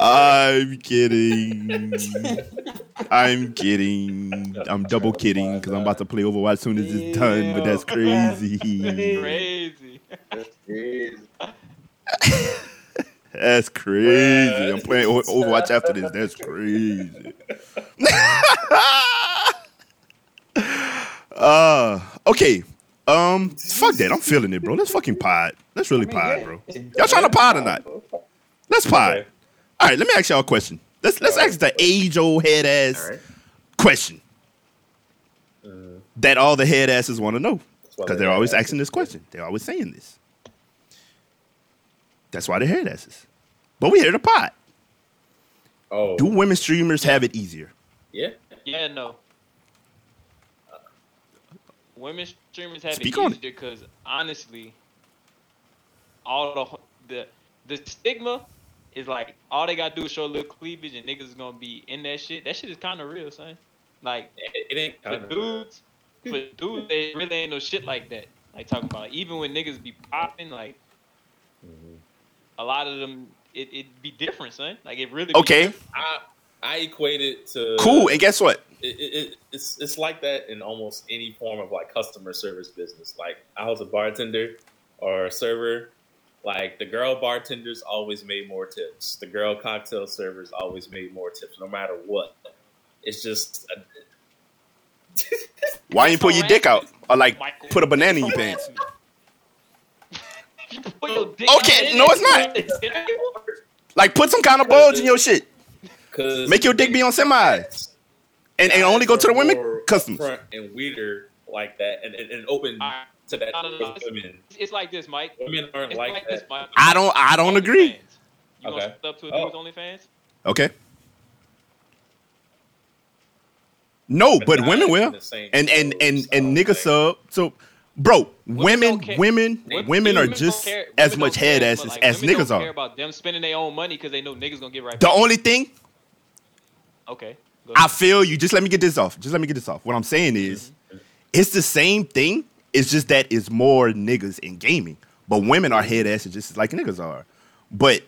I'm kidding. I'm kidding. I'm double kidding because I'm about to play Overwatch as soon as it's done. But that's crazy. Crazy. That's crazy. That's crazy. I'm playing Overwatch after this. That's crazy. uh, okay. Um, fuck that. I'm feeling it, bro. Let's fucking pod. Let's really pod, bro. Y'all trying to pod or not? Let's pod. Okay. All right. Let me ask y'all a question. Let's let's ask the age old head ass All right. question Mhm. that all the head asses want to know because they're they're always asking this question. They're always saying this. That's why they're head asses. But we here to pot. Oh, Do women streamers have it easier? yeah. Yeah, no. Women streamers have Speak it easier because honestly, all the the the stigma is like all they gotta do is show a little cleavage and niggas is gonna be in that shit. That shit is kind of real, son. Like It, it ain't for dudes, for dudes, they really ain't no shit like that. Like talking about even when niggas be popping, like mm-hmm. a lot of them, it it be different, son. Like it really. Okay, different. I I equate it to cool. And guess what? It, it, it, it's it's like that in almost any form of like customer service business. Like I was a bartender or a server. Like the girl bartenders always made more tips. The girl cocktail servers always made more tips, no matter what. It's just uh, a, Why you put your dick out or like Michael. put a banana in your pants? You put your dick Okay, no, it's not. Like put some kind of bulge in your shit. Cause Make your dick be on semi, and, and only go to the women customers. upfront and weirder like that, and, and, and open Alright. To that No, no, no, with women. It's like this, Mike. Women aren't It's like, like, that. this, Mike. I don't. I don't agree. OnlyFans. You Okay. gonna step to a Oh. dude's OnlyFans? Okay. No, but not women will, and and and and I nigga think. sub. So, bro, women, don't women, Women- women are just care- as much don't care head as asses much- as niggas don't care are. about them spending their own money because they know niggas gonna get right The back. only thing Okay. I feel you. Just let me get this off. Just let me get this off. What I'm saying is, mm-hmm. it's the same thing. It's just that it's more niggas in gaming, but women are head asses just like niggas are. But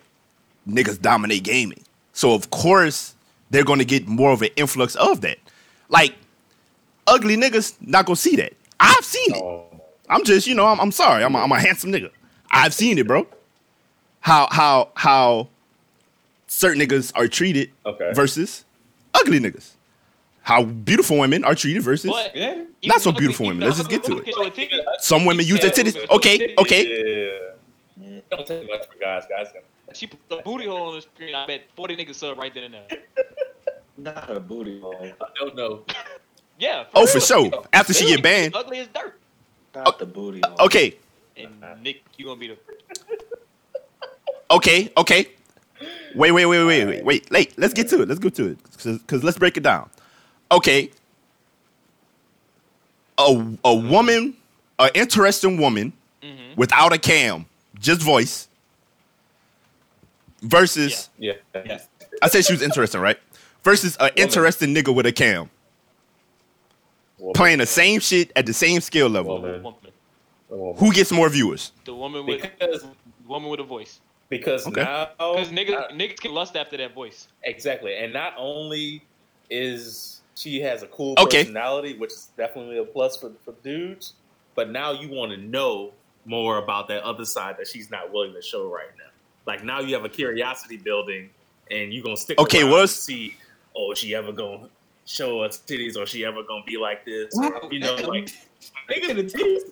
niggas dominate gaming, so of course they're going to get more of an influx of that. Like ugly niggas not gonna see that. I've seen it. Oh, I'm just, you know, I'm, I'm sorry. I'm a, I'm a handsome nigga. I've seen it, bro. How how how certain niggas are treated Okay. versus ugly niggas. How beautiful women are treated versus But Yeah. Not so beautiful women. Let's just get to it. can show a titty. some women use their titties. Okay, okay. Yeah. Don't take much for guys. Guys, She put the booty hole on the screen. I bet 40 niggas sub right then and there. Not a booty hole. I don't know. Yeah. Oh, for sure. After she get banned. Ugly as dirt. Not oh, the booty hole. Okay, And Nick, you gonna be the okay, okay. Wait, wait, wait, wait, wait, wait. Wait, let's get to it. Let's go to it. Because let's break it down. Okay. A, a woman, an interesting woman Mhm. without a cam, just voice, versus, Yeah. Yes. I said she was interesting, right? Versus an interesting nigga with a cam. Woman. Playing the same shit at the same skill level. Woman. woman. Woman. Who gets more viewers? The woman with Because- woman with a voice. Because Okay. now, Because niggas, niggas can lust after that voice. exactly, and not only is she has a cool Okay. personality, which is definitely a plus for for dudes, but now you want to know more about that other side that she's not willing to show right now. Like now you have a curiosity building, and you're gonna stick. Okay, around what's- see? Oh, is she ever gonna show us titties, or she ever gonna be like this? You know, like Nigga, the titties.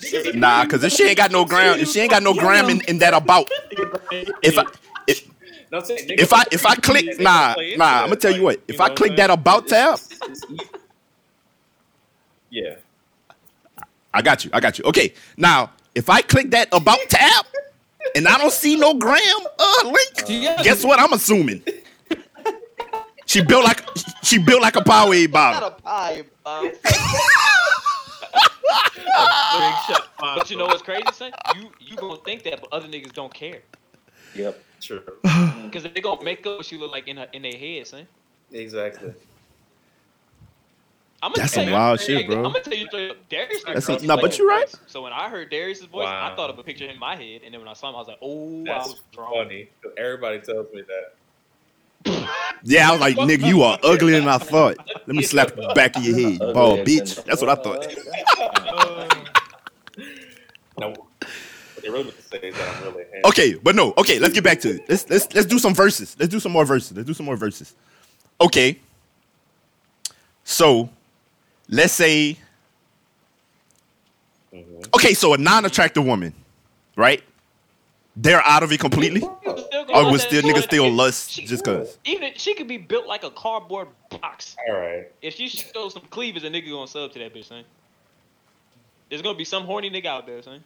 Nigga, Nah, because if she ain't got no gram, if she ain't got no gram in, in that about, if I if, No, I'm If I- if I click- nah, nah, I'ma tell you what, if I know click what that about tab- It's- it's easy. yeah, I got you, I got you. Okay, now if I click that about tab and I don't see no gram uh link, Yeah. guess what? I'm assuming she built like she built like a Powerade bottle. pie, Bob. big shot. But you know what's crazy, son? You you gonna think that, but other niggas don't care. Yep. True, Because they gonna make up what she look like in her in their head, son. exactly. I'm gonna That's some you, wild shit, bro. I'm gonna tell you straight up, Darius. That's like, some- nah, like but his you right. voice. So when I heard Darius's voice, I thought of a picture in my head, and then when I saw him, I was like, oh, I That's was wrong. funny because everybody tells me that. Yeah, I was like, nigga, you are uglier than I thought. Let me slap the back of your head, you bald bitch. That's what I thought. No, what they really meant to say is that I'm really handsome. Okay, but no. Okay, let's get back to it. Let's let's let's do some verses. Let's do some more verses. Let's do some more verses. Okay. So, let's say. Mhm. Okay, so a non-attractive woman, right? They're out of it completely. Still gonna Or lust still shit. niggas still lust she- just cause? Even she could be built like a cardboard box. All right. If she shows some cleavage, a nigga gonna sub to that bitch, son. There's gonna be some horny nigga out there, son.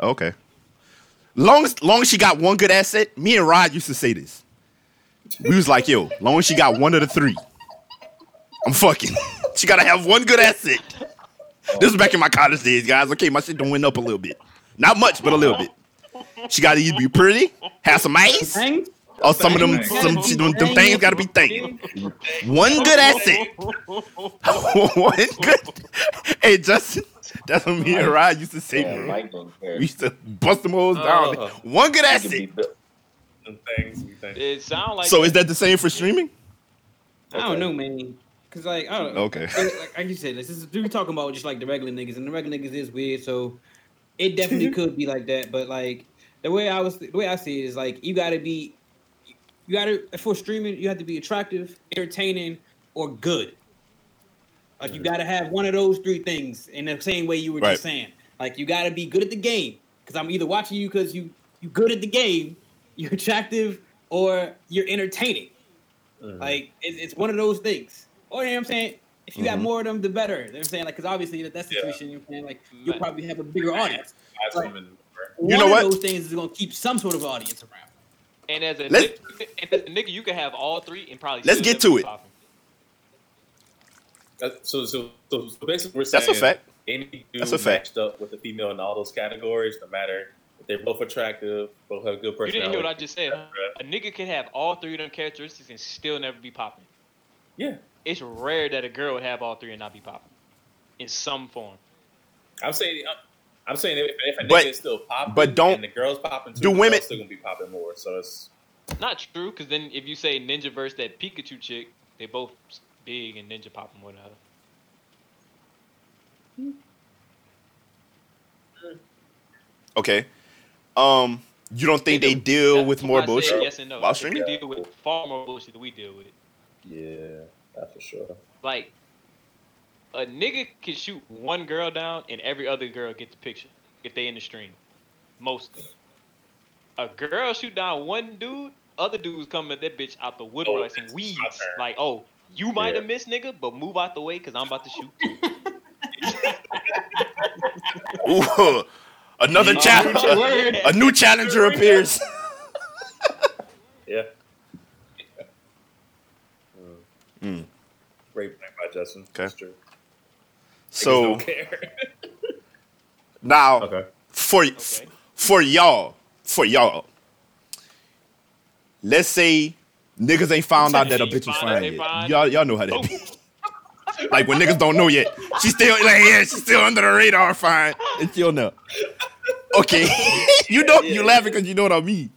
Okay. Long as long as she got one good asset, me and Rod used to say this. We was like, yo, long as she got one of the three, I'm fucking. she gotta have one good asset. This is back in my college days, guys. Okay, my shit don't went up a little bit. Not much, but a little bit. She gotta either be pretty, have some ice, or some of them some she, them, them things gotta be thick. One good asset. one good. Hey, Justin, that's what me and Rod used to say, Yeah, bro. Mike don't care. We used to bust them hoes down. Oh. One good He can be asset. built- Some things. It sound like So is that the same for streaming? I don't know, man. Cause like I don't know. Okay. Like, like you said, this is we talking about just like the regular niggas, and the regular niggas is weird. So it definitely could be like that. But like the way I was, the way I see it is like you gotta be, you gotta for streaming, you have to be attractive, entertaining, or good. Like you gotta have one of those three things in the same way you were Right. just saying. Like you gotta be good at the game. Cause I'm either watching you because you you good at the game, you're attractive, or you're entertaining. Mhm. Like it's, it's one of those things. Or you know what I'm saying? If you got Mhm. more of them, the better. You know what I'm saying? Like, because obviously that, that Yeah. situation, you know what I'm saying? Like, you'll probably have a bigger audience. Five Right. women. One You know of what? those things is going to keep some sort of audience around. And as a, Let's- nigga, and as a nigga, you can have all three and probably. Let's get to it. popping. That- So, so, so, so basically, we're saying That's a fact. Any dude That's a fact. matched up with a female in all those categories, no matter if they're both attractive, both have good personality. You didn't hear what I just said. A nigga can have all three of them characteristics and still never be popping. Yeah, It's rare that a girl would have all three and not be popping, in some form. I'm saying. I'm- I'm saying if, if a nigga But- is still popping, but don't- and the girls popping too, do the women- still gonna be popping more. So it's Not true, because then if you say Ninja versus that Pikachu chick, they both big and Ninja popping more than other. Okay. Um, you don't think they deal That's with more I said bullshit? Yes and no. while They streaming? deal with far more bullshit than we deal with. yeah, that's for sure. Like, a nigga can shoot one girl down and every other girl get the picture if they in the stream. Mostly. A girl shoot down one dude, other dudes come at that bitch out the woodwork Oh, like some weeds. Like, oh, you might have Yeah. missed, nigga, but move out the way because I'm about to shoot. too. Ooh, another Oh, challenge. word. A new challenger appears. Yeah. Mm. Great point by Justin. Okay. That's true. So don't care. now, okay. for Okay. for y'all, for y'all, let's say niggas ain't found out that a bitch is fine yet. fine. Y'all, y'all know how that be. Like when niggas don't know yet, she's still like yeah, she's still under the radar, fine. And she'll know. Okay, you know you laughing because you know what I mean.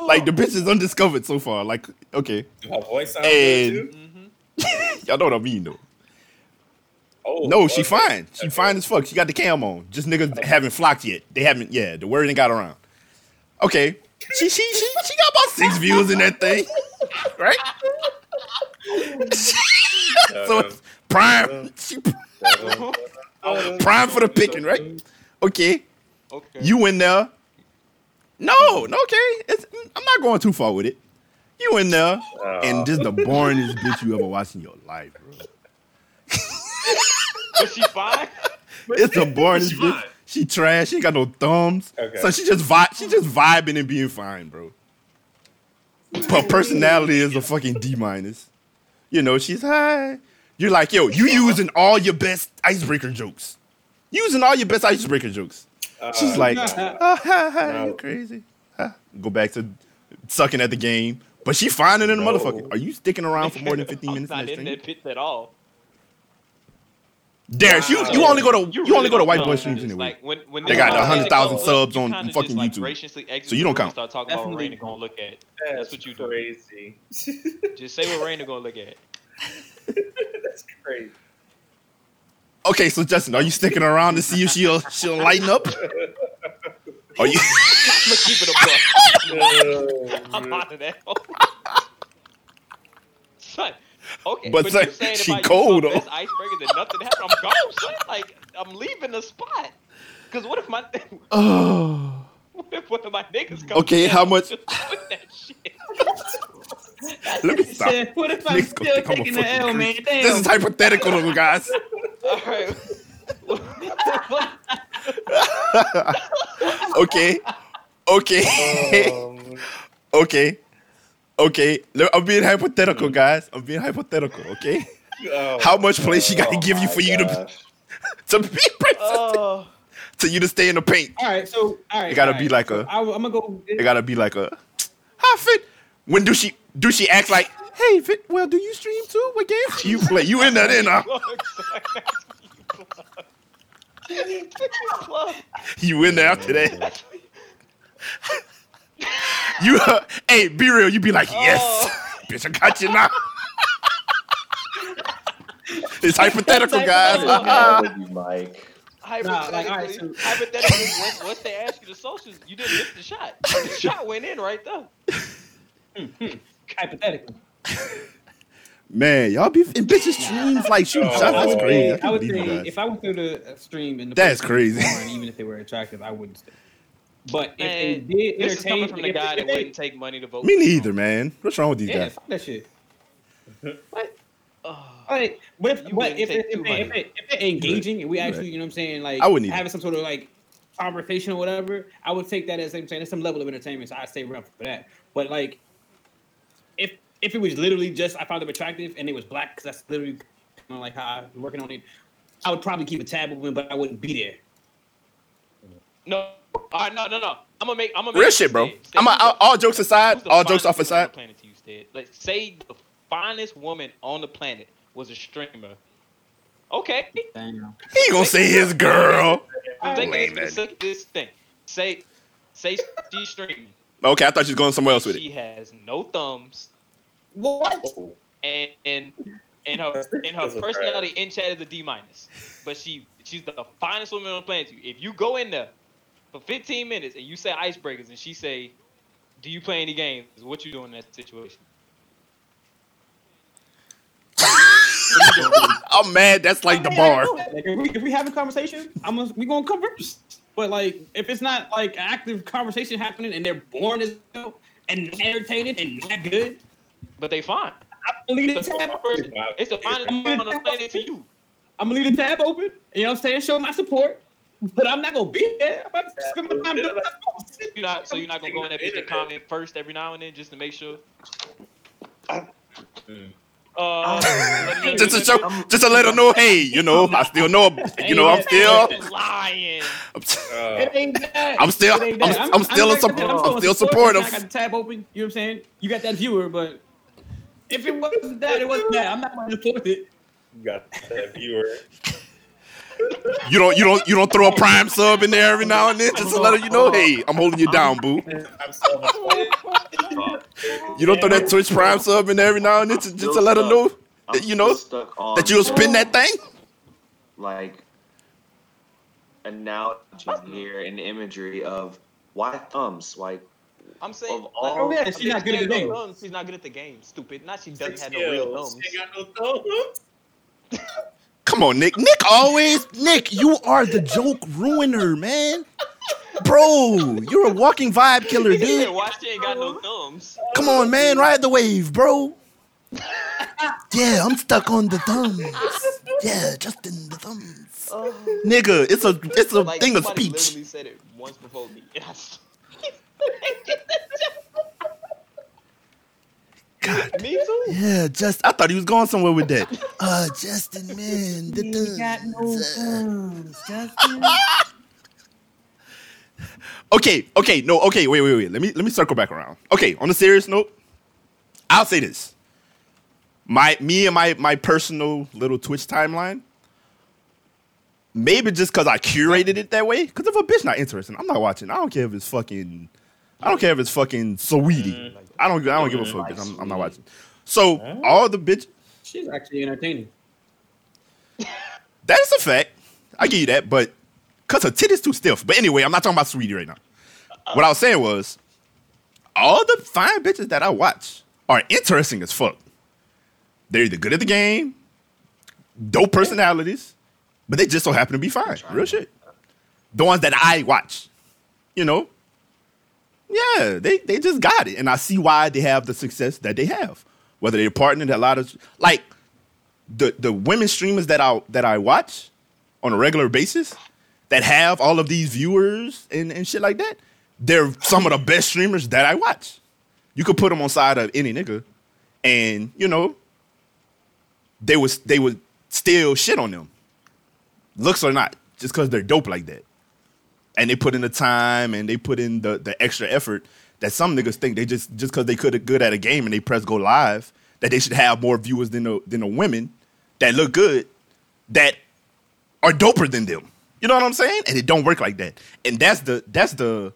Like the bitch is undiscovered so far. Like okay, my voice sound And- too? Mm-hmm. y'all know what I mean though. Oh, No, she fine. She Okay. fine as fuck. She got the cam on. Just niggas haven't flocked yet. They haven't. Yeah, the word ain't got around. Okay, she she she she got about six views in that thing, right? so it's prime. She prime for the picking, right? Okay, Okay. you in there? No, no, okay. It's, I'm not going too far with it. You in there, oh. and this the boringest bitch you ever watched in your life, bro. Was she fine? It's the boringest bitch. Fine. She trash. She ain't got no thumbs. Okay. So she just vibe. She just vibing and being fine, bro. Her personality is a fucking D minus. You know, she's high. You're like, yo, you using all your best icebreaker jokes. Using all your best icebreaker jokes. She's uh, like, no. ah, ha, ha, No. you crazy. Go back to sucking at the game. But she finding in the No. motherfucker. Are you sticking around for more than 15 minutes? I'm minutes in not that in that pit at all. Darius, you, you only go to you, really only go to white know. boy streams anyway. Like when, when They got niggas the 100,000 subs on kinda fucking like, YouTube. So you don't the room and count. Start talking about what Raina gonna look at. That's, That's what you do. crazy. Just say what Raina gonna look at. That's crazy. Okay, so Justin, are you sticking around to see if she'll she'll lighten up? Are you? I'm gonna keep it a buck. I'm out of that. son, okay, But, but, son, you saying she if I cold, use my though. best and nothing happened, I'm gone, son. Like I'm leaving the spot. Cause what if my oh. what if one of my niggas come? Okay, how much- just with that shit? Let me stop. Shit, what if I'm Niggas still think I'm a taking the L, man? Damn. This is hypothetical, guys. All right. Okay, okay, Um, okay, okay. I'm being hypothetical, mm. guys. I'm being hypothetical. Okay, oh, how much play she got to Oh give you my for you to to be princess, Oh, to you to stay in the paint? All right, so all right, It gotta all be right. like So a- I, am gonna go. It gotta be like a how fit. When do she do she act like? Hey, fit. Well, do you stream too? What game do you play? You in that in? Huh? You in there after that? You, uh, hey, be real. You be like, yes, Oh. bitch, I got you now. it's hypothetical, What guys. is wrong Mike? Hypothetically, like, all right, so- hypothetically once, once they ask you the socials, you didn't miss the shot. The shot went in right there. hypothetically. Man, y'all be in bitches streams like shooting Oh, shots. That's oh, crazy. I I can't would say if I went through the stream and the That's crazy. foreign, even if they were attractive, I wouldn't stay. But if they did This is entertain, coming from the guy that they, wouldn't take money to vote. Me neither, man. What's wrong with these yeah, guys? fuck that shit. What? Oh, Like, but if, but wouldn't if, take it, if, it, if, 200. it, if it engaging and we actually, you know what I'm saying, like I wouldn't either. having some sort of like conversation or whatever, I would take that as I'm saying, it's some level of entertainment. So I'd stay around for that. But like, if if it was literally just I found them attractive and it was black, because that's literally kind of like how I'm working on it, I would probably keep a tab open, but I wouldn't be there. no. All right, no, no, no. I'm gonna make. I'm gonna Real make shit, bro. Stead. Stead, I'm a, all, all jokes aside, all jokes off woman on aside. the planet to you, Stead? Let's say the finest woman on the planet was a streamer. Okay. Damn. He gonna say his girl. Let's take oh, Lame, this, man. let's this thing. Say, say she's streaming. Okay, I thought you was going somewhere else with She it. She has no thumbs, What? and and and her and her personality in chat is a D minus. But she she's the finest woman on the planet. to you. If you go in there for 15 minutes and you say icebreakers, and she say, "Do you play any games?" What you doing in that situation? I'm mad. That's like the bar. Like if we if we have a conversation, I'm gonna, we gonna converse. But like if it's not like active conversation happening and they're boring as hell and not entertaining and not good, But they fine. I'm gonna leave the It's tab open. it's the finest woman on the planet to you. I'm gonna leave the tab open. And You know what I'm saying? Show my support. But I'm not gonna be there. I'm about to spend my time doing that. You're not so you're not gonna go in that bitch and comment first every now and then just to make sure. Uh, Just to show, just to let her know, hey, you know, I still know, you know, I'm still, lying. Uh, It ain't that. I'm still- It ain't I'm- I'm still a like I sup- said, I'm showing still support, supportive. I got the tab open. You know what I'm saying? You got that viewer, but if it wasn't that, it wasn't that. I'm not gonna support it. you got that viewer. you don't, you don't, you don't throw a prime sub in there every now and then just to let her, you know, hey, I'm holding you down, boo. You don't throw that Twitch prime sub in there every now and then just, just to let her know, that, you know, still stuck on that you'll spin that thing. like analogy here and imagery of why thumbs like I'm saying. Of all- Oh yeah, I she's not good at the she game. no thumbs. She's not good at the game. Stupid. Not she doesn't have no real thumbs. She ain't got no thumbs. Come on, Nick. Nick always, Nick, you are the joke ruiner, man. Bro, you're a walking vibe killer, dude. She ain't got no thumbs? Come on, man, ride the wave, bro. Yeah, I'm stuck on the thumbs. Yeah, just in the thumbs. Nigga, it's a it's a Like, thing of speech. said it once before me. And I s- God. me too. Yeah, just I thought he was going somewhere with that. Uh, Justin, man, the thumbs. Okay, okay, no, okay, wait, wait, wait. Let me let me circle back around. Okay, on a serious note, I'll say this. My me and my my personal little Twitch timeline. Maybe just because I curated it that way. Because if a bitch not interesting, I'm not watching. I don't care if it's fucking. I don't care if it's fucking sweetie. I don't. I don't give a fuck. Bitch. I'm, I'm not watching. So all the bitch. She's actually entertaining. That is a fact. I give you that, but cause her titties too stiff. But anyway, I'm not talking about Sweetie right now. What I was saying was, all the fine bitches that I watch are interesting as fuck. They're either good at the game, dope personalities, but they just so happen to be fine. Real shit. The ones that I watch, you know, yeah, they they just got it, and I see why they have the success that they have. Whether they're partnered a lot of like the the women streamers that I that I watch on a regular basis that have all of these viewers and, and shit like that, they're some of the best streamers that I watch. You could put them on side of any nigga, and you know, they was they would still shit on them, looks or not, just because they're dope like that, and they put in the time and they put in the the extra effort that some niggas think they just just because they could good at a game and they press go live that they should have more viewers than the than the women that look good that are doper than them. You know what I'm saying? And it don't work like that. And that's the that's the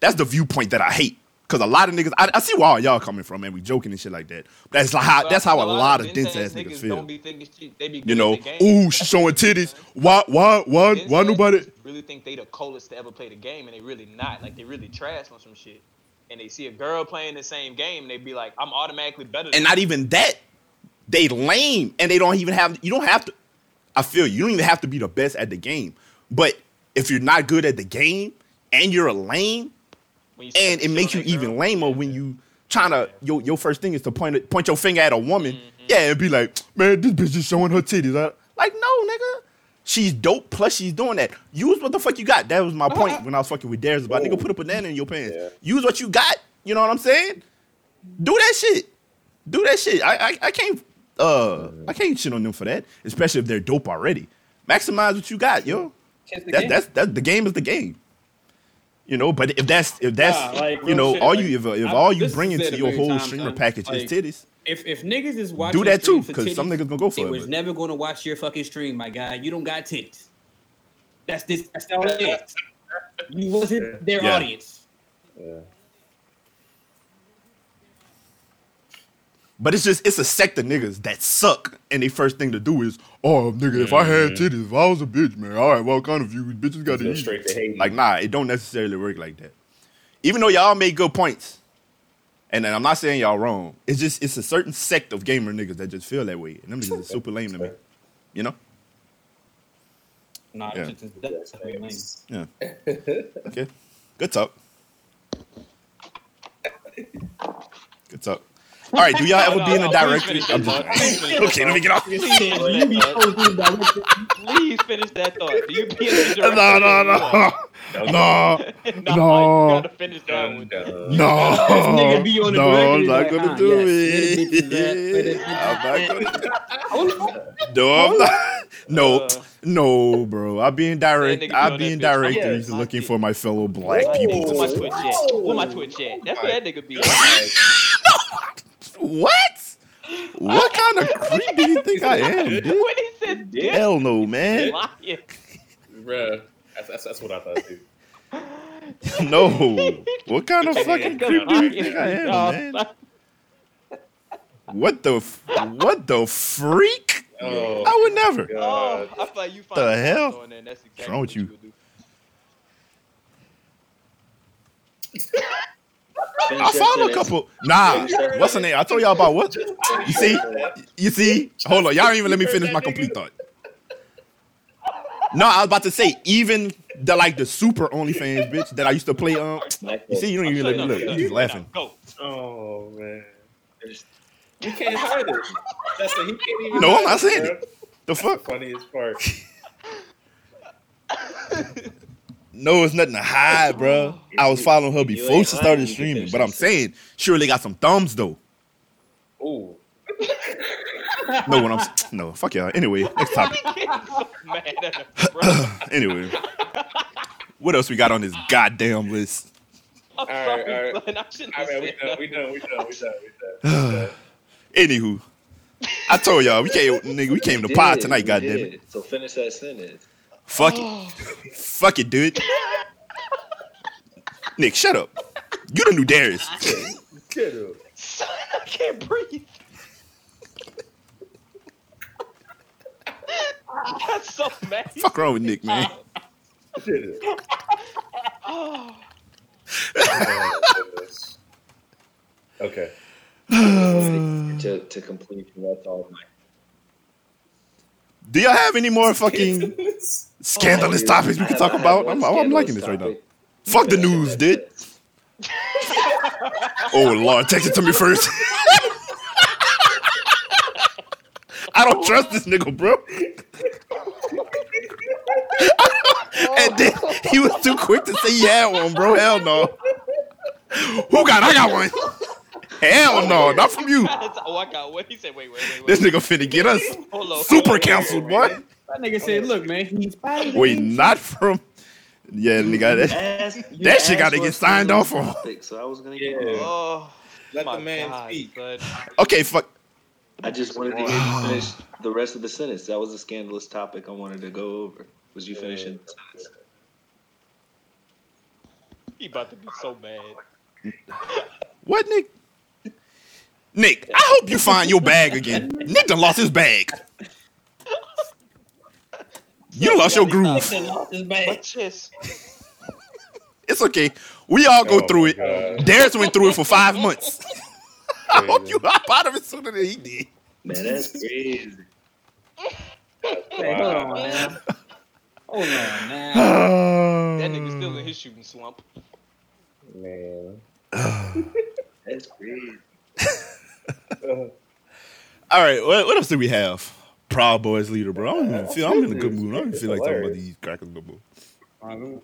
that's the viewpoint that I hate. Cause a lot of niggas, I, I see where all y'all coming from, and we joking and shit like that. But that's like how that's how a lot of dense ass niggas feel. Don't be thinking shit. They be You know, ooh, showing titties. Why why why Dense why nobody? really think they the coldest to ever play the game, and they really not. Like they really trash on some shit. And they see a girl playing the same game, and they be like, "I'm automatically better." Than And not even that, they lame, and they don't even have. You don't have to. I feel you. You don't even have to be the best at the game. But if you're not good at the game and you're a lame, When you see and it makes you even lamer when you trying to your your first thing is to point it, point your finger at a woman, yeah, and be like, man, this bitch is showing her titties. huh?" Like, no, nigga. She's dope. Plus, she's doing that. Use what the fuck you got. That was my point when I was fucking with Darius about nigga put a banana in your pants. Yeah. Use what you got. You know what I'm saying? Do that shit. Do that shit. I I, I can't uh I can't shit on them for that, especially if they're dope already. Maximize what you got, yo. It's That, game. that's. The game is the game. You know, but if that's if that's Nah, like, you know shit, all like, you if, if I- all you bring into your whole times, streamer son. package Like, is titties. If if niggas is watching, do that too, because some niggas gonna go for they it, was but- never gonna watch your fucking stream, my guy. You don't got titties. That's this. That's all it is. You wasn't their Yeah. audience. Yeah. But it's just it's a sect of niggas that suck, and their first thing to do is, oh nigga, if I had mm-hmm. titties, if I was a bitch, man, all right, what kind of you bitches got to eat? straight to hate. Like, nah, it don't necessarily work like that. Even though y'all made good points, and then I'm not saying y'all wrong. It's just it's a certain sect of gamer niggas that just feel that way, and them niggas is super lame to me. You know? Nah, Yeah. it's just, that's definitely lame. Yeah. okay. Good talk. Good talk. All right. Do y'all ever No, be in no, a please directory? I'm just- okay, let me get off. Please finish that thought. Please finish that thought. Do you be in the No, no, no, no, no, no. You gotta finish that one. dun. no. Be on the no, I'm not like, gonna ah, do yes, where the bitches at, where the it. I'm not gonna. No, I'm not. No, Uh, no, bro. I be in direct. I be on be in bitch. directories Yeah. looking for my fellow black people. Where my. Twitch at? Where my Twitch at? That's where that nigga be. What? What kind of creep do you think I am, dude? when he said dick, Hell no, man. lying. Bruh. That's, that's, that's what I thought too. No. What kind of fucking creep do you think I am, man? What the f- what the freak? Oh, I would never. Oh, I feel like you The hell? doing that, and That's exactly What's wrong with what you? would do. I found a couple. Nah, what's the name? I told y'all about what? You see? You see? Hold on. Y'all don't even let me finish my complete thought. No, I was about to say, even the like the super OnlyFans bitch that I used to play um, on. You see, you don't even let me look. You just laughing. Go. Oh man. You can't hide it. That's the, he can't even. No, I'm not saying it. The fuck? Funniest part. No, it's nothing to hide, bro. Oh. I was following her before she started streaming, but I'm this. saying, surely got some thumbs though. Ooh. No, when I'm no, fuck y'all. Anyway, next topic. Mad at him, bro. Anyway, what else we got on this goddamn list? I'm right, sorry, all right. son. I shouldn't All we said done. that. We done. We done. We done. We done. Anywho, I told y'all we came, nigga, we came to We pod tonight. Goddamn it. So finish that sentence. Fuck it, oh. fuck it, dude. Nick, shut up. You the new Darius. Get him. Son, I can't breathe. That's so mad. Fuck wrong with Nick, man. Get him. Oh, Oh. Okay. to, to complete that's all my Do y'all have any more fucking scandalous oh, topics we can talk about? I'm, I'm liking this right now. Fuck the news, dude. Oh Lord, text it to me first. I don't trust this nigga, bro. and then he was too quick to say he had one, bro. Hell no. Who got? I got one. Hell oh, no, not from you. oh, I got what he said. Wait, wait, wait, wait. This nigga finna get us Hold on. super canceled, boy. That nigga said, "Look, man, he's fighting." Wait, not from. Yeah, nigga, that, that shit gotta get signed off on. So I was gonna Yeah. get Oh, Let the man God, speak. son. Okay, fuck. I just wanted to hear you finish the rest of the sentence. That was a scandalous topic I wanted to go over. Was you finishing the sentence? He about to be so mad. What, Nick? Nick, I hope you find your bag again. Nick done lost his bag. You lost your groove. My chest. It's okay. We all go Oh through it. God. Darius went through it for five months. I hope you hop out of it sooner than he did. Man, that's crazy. Hey, hold on, man. Hold on, man. That nigga still in his shooting slump. Man. That's crazy. All right, what, what else do we have? Proud Boys leader, bro. I don't even feel. I'm in a good mood. I don't even feel like talking about these crackers no more.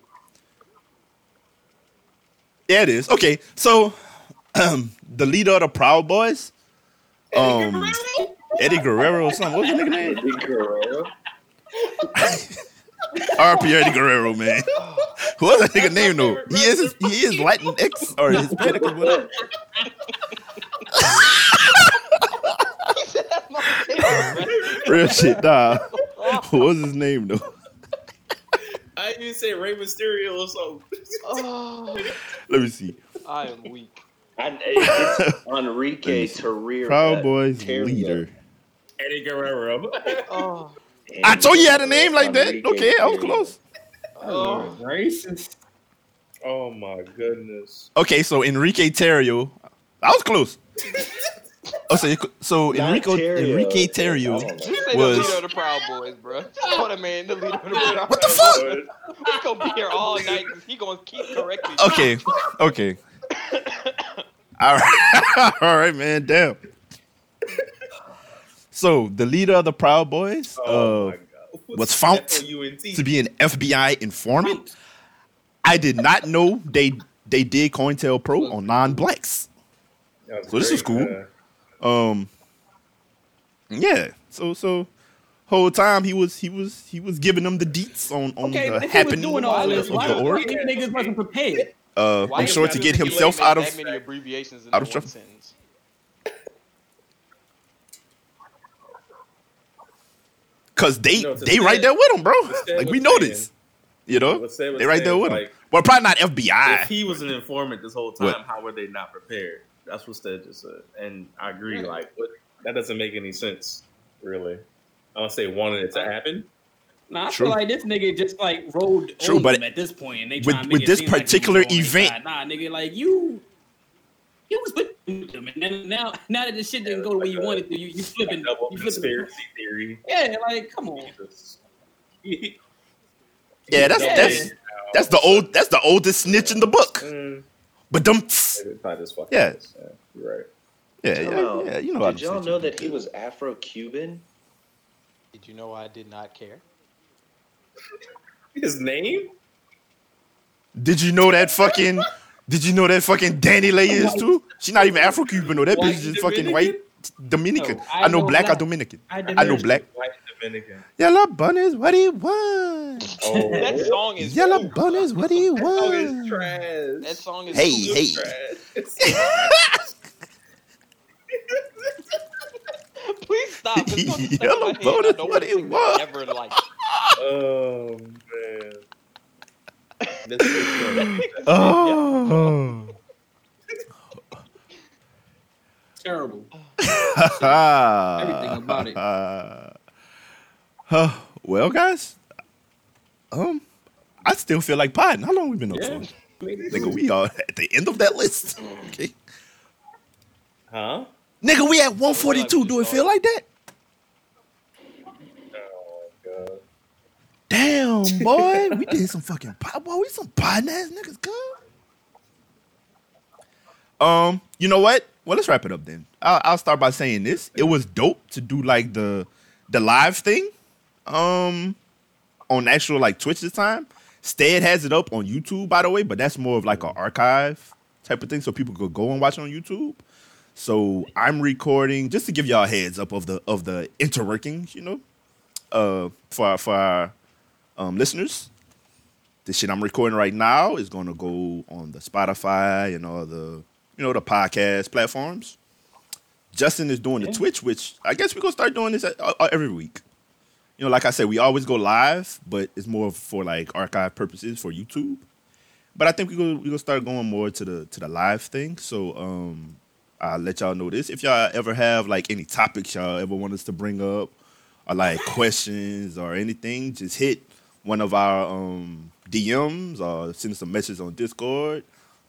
Yeah, it is. Okay, so um, the leader of the Proud Boys, um, Eddie Guerrero or something. What's the nigga name? Eddie Guerrero. RP Eddie Guerrero, man. What's that nigga name though? He is he is Latinx or Hispanic or whatever. Real shit, nah. What's his name though? I didn't even say Rey Mysterio or something. Oh, Let me see. I am weak. I, it's Enrique Let me. Terrier. Proud Boys Terrier. leader. Eddie Guerrero. Oh, I told you you had a name like that. Okay, I was close. oh. Racist. oh my goodness. Okay, so Enrique Tarrio. I was close. Oh, so, you, so Not Enrico, Tarrio. Enrique Tarrio. don't know. You say Was- the leader of the Proud Boys, bro. Call the man the leader of the Proud What the fuck? We gonna be here all night he gonna keep correcting. Okay, okay. All right, all right, man. Damn. So the leader of the Proud Boys Oh uh, was found to be an FBI informant. I did not know they they did COINTELPRO on non-blacks. So this is cool. man. Um, yeah. So so whole time he was he was he was giving them the deets on on Okay, the was happening doing all this, of why the the org. niggas wasn't prepared? Uh, Why I'm sure to get himself out of many abbreviations in out of trouble. because they You know, to they right there with him, bro. Like we know this, you know. What Stead was They right there saying, with him. like, Well, probably not FBI. if he was an informant this whole time, What? how were they not prepared? That's what Stead just said, and I agree. Like, what, that doesn't make any sense, really. I don't say wanted it to happen. Nah, I True. feel like this nigga just like rolled True, but at this point, and they with- trying to with it this seem like particular on event- Nah, nigga, like you, you was with them, and then now now that the shit didn't go the way you wanted to, you you flipping, Double you flipping. conspiracy theory. Yeah, like come on. Yeah, that's Yeah. that's that's the old that's the oldest snitch in the book. Mm, But them, maybe probably just Yeah. yeah, you're right. yeah, yeah, know. yeah, you know. Did y'all know that he was Afro-Cuban? Did you know I did not care? His name? Did you know that fucking? Did you know that fucking DaniLeigh is oh too? She's not even Afro Cuban though. That White bitch is just fucking white Dominican. No, I, know black, or Dominican. I, I know black. White Dominican. Yellow bunnies, what do you want? Oh, That song is Yellow ooh, bunnies, what do you That song is want? trash. That song is Hey, hey. Trash. Please stop. It's gonna stay in Yellow my head. I bonus, what wanna do you want? Ever like oh man. Oh. terrible. Everything about it. Uh, well, guys, um, I still feel like potting. How long we been up Yeah. for? Nigga, we are at the end of that list. Okay. Huh? Nigga, we at 142. Do it feel like that? Oh. Damn, boy. we did some fucking pot. Boy, we some potting ass niggas, good. Um, you know what? Well, let's wrap it up then. I'll, I'll start by saying this. It was dope to do like the the live thing, um, on actual like Twitch this time. Stead has it up on YouTube, by the way, but that's more of like an archive type of thing, so people could go and watch it on YouTube. So I'm recording just to give y'all a heads up of the of the interworkings, you know, uh, for our, for our um, listeners. The shit I'm recording right now is going to go on the Spotify and all the you know the podcast platforms. Justin is doing the Twitch, which I guess we're gonna start doing this uh, uh, every week. You know, like I said, we always go live, but it's more for like archive purposes for YouTube. But I think we're gonna we're gonna start going more to the to the live thing. So um I'll let y'all know this. If y'all ever have like any topics y'all ever want us to bring up, or like questions or anything, just hit one of our um DMs or send us a message on Discord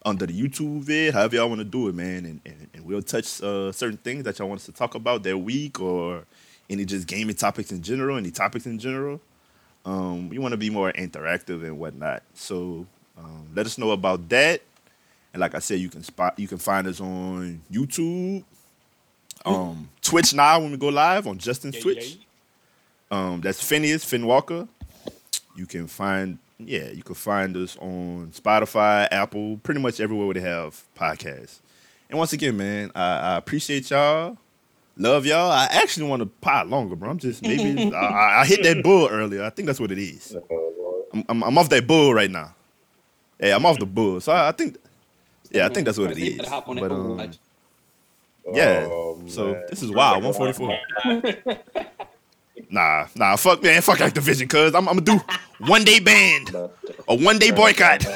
under the YouTube vid, however y'all want to do it, man. And, and, and we'll touch uh, certain things that y'all want us to talk about that week or any just gaming topics in general, any topics in general. Um, we want to be more interactive and whatnot. So um, let us know about that. And like I said, you can spot you can find us on YouTube, um, Twitch now when we go live on Justin's Yeah, Twitch. Um, that's Phineas Finn Walker. You can find yeah, you can find us on Spotify, Apple, pretty much everywhere where they have podcasts. And once again, man, I, I appreciate y'all. Love y'all. I actually want to pot longer, bro. I'm just maybe I, I- I hit that bull earlier. I think that's what it is. Oh, I'm, I'm, I'm off that bull right now. Yeah, I'm off the bull. So I, I think, yeah, I think that's what it You is. better hop on that But um, yeah. Oh, so this is wild. 144. Nah, nah, fuck man, fuck Activision, cuz I'm, I'm gonna do one day ban, a one day boycott.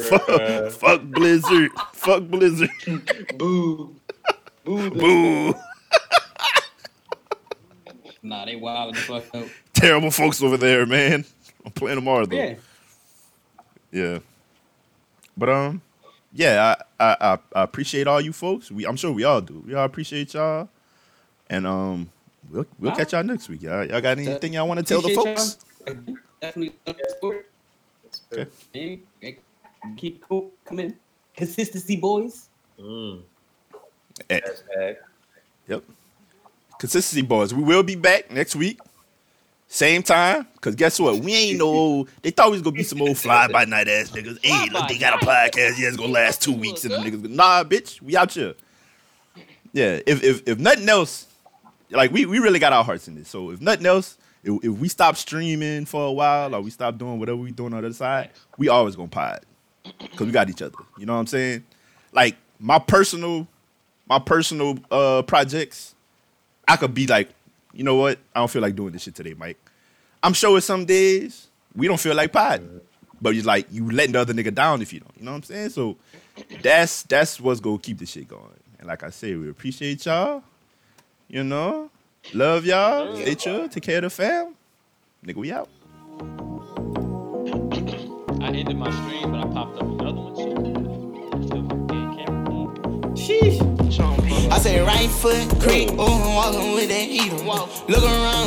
fuck, fuck Blizzard, fuck Blizzard, Boo. Boo. boo. Nah, they wild the fuck out. Terrible folks over there, man. I'm playing tomorrow though. Yeah. Yeah. But um, yeah, I, I I I appreciate all you folks. We I'm sure we all do. We all appreciate y'all. And um, we'll we'll catch y'all next week. Y'all, y'all got anything y'all want to tell the folks? y'all. Definitely love the sport. Okay. And- and Keep cool coming. Consistency, boys. Mm. Eh, Yep. Consistency boys. We will be back next week. Same time. Cause guess what? We ain't no they thought we was gonna be some old fly by night ass niggas. Hey, look, they got a podcast. Yeah, it's gonna last two weeks. And the niggas go, nah, bitch, we out here. Yeah, if if if nothing else, like we, we really got our hearts in this. So if nothing else, if, if we stop streaming for a while or we stop doing whatever we doing on the other side, we always gonna pod. Cause we got each other. You know what I'm saying? Like my personal my personal uh projects, I could be like, you know what? I don't feel like doing this shit today, Mike. I'm sure some days we don't feel like podding. But you like you letting the other nigga down if you don't. You know what I'm saying? So that's that's what's gonna keep this shit going. And like I said, we appreciate y'all. You know, love y'all. Stay chill. Take care of the fam. Nigga, we out. I ended my stream, but I popped up another one. I say right foot creep, ooh, walking with that heater. Look around,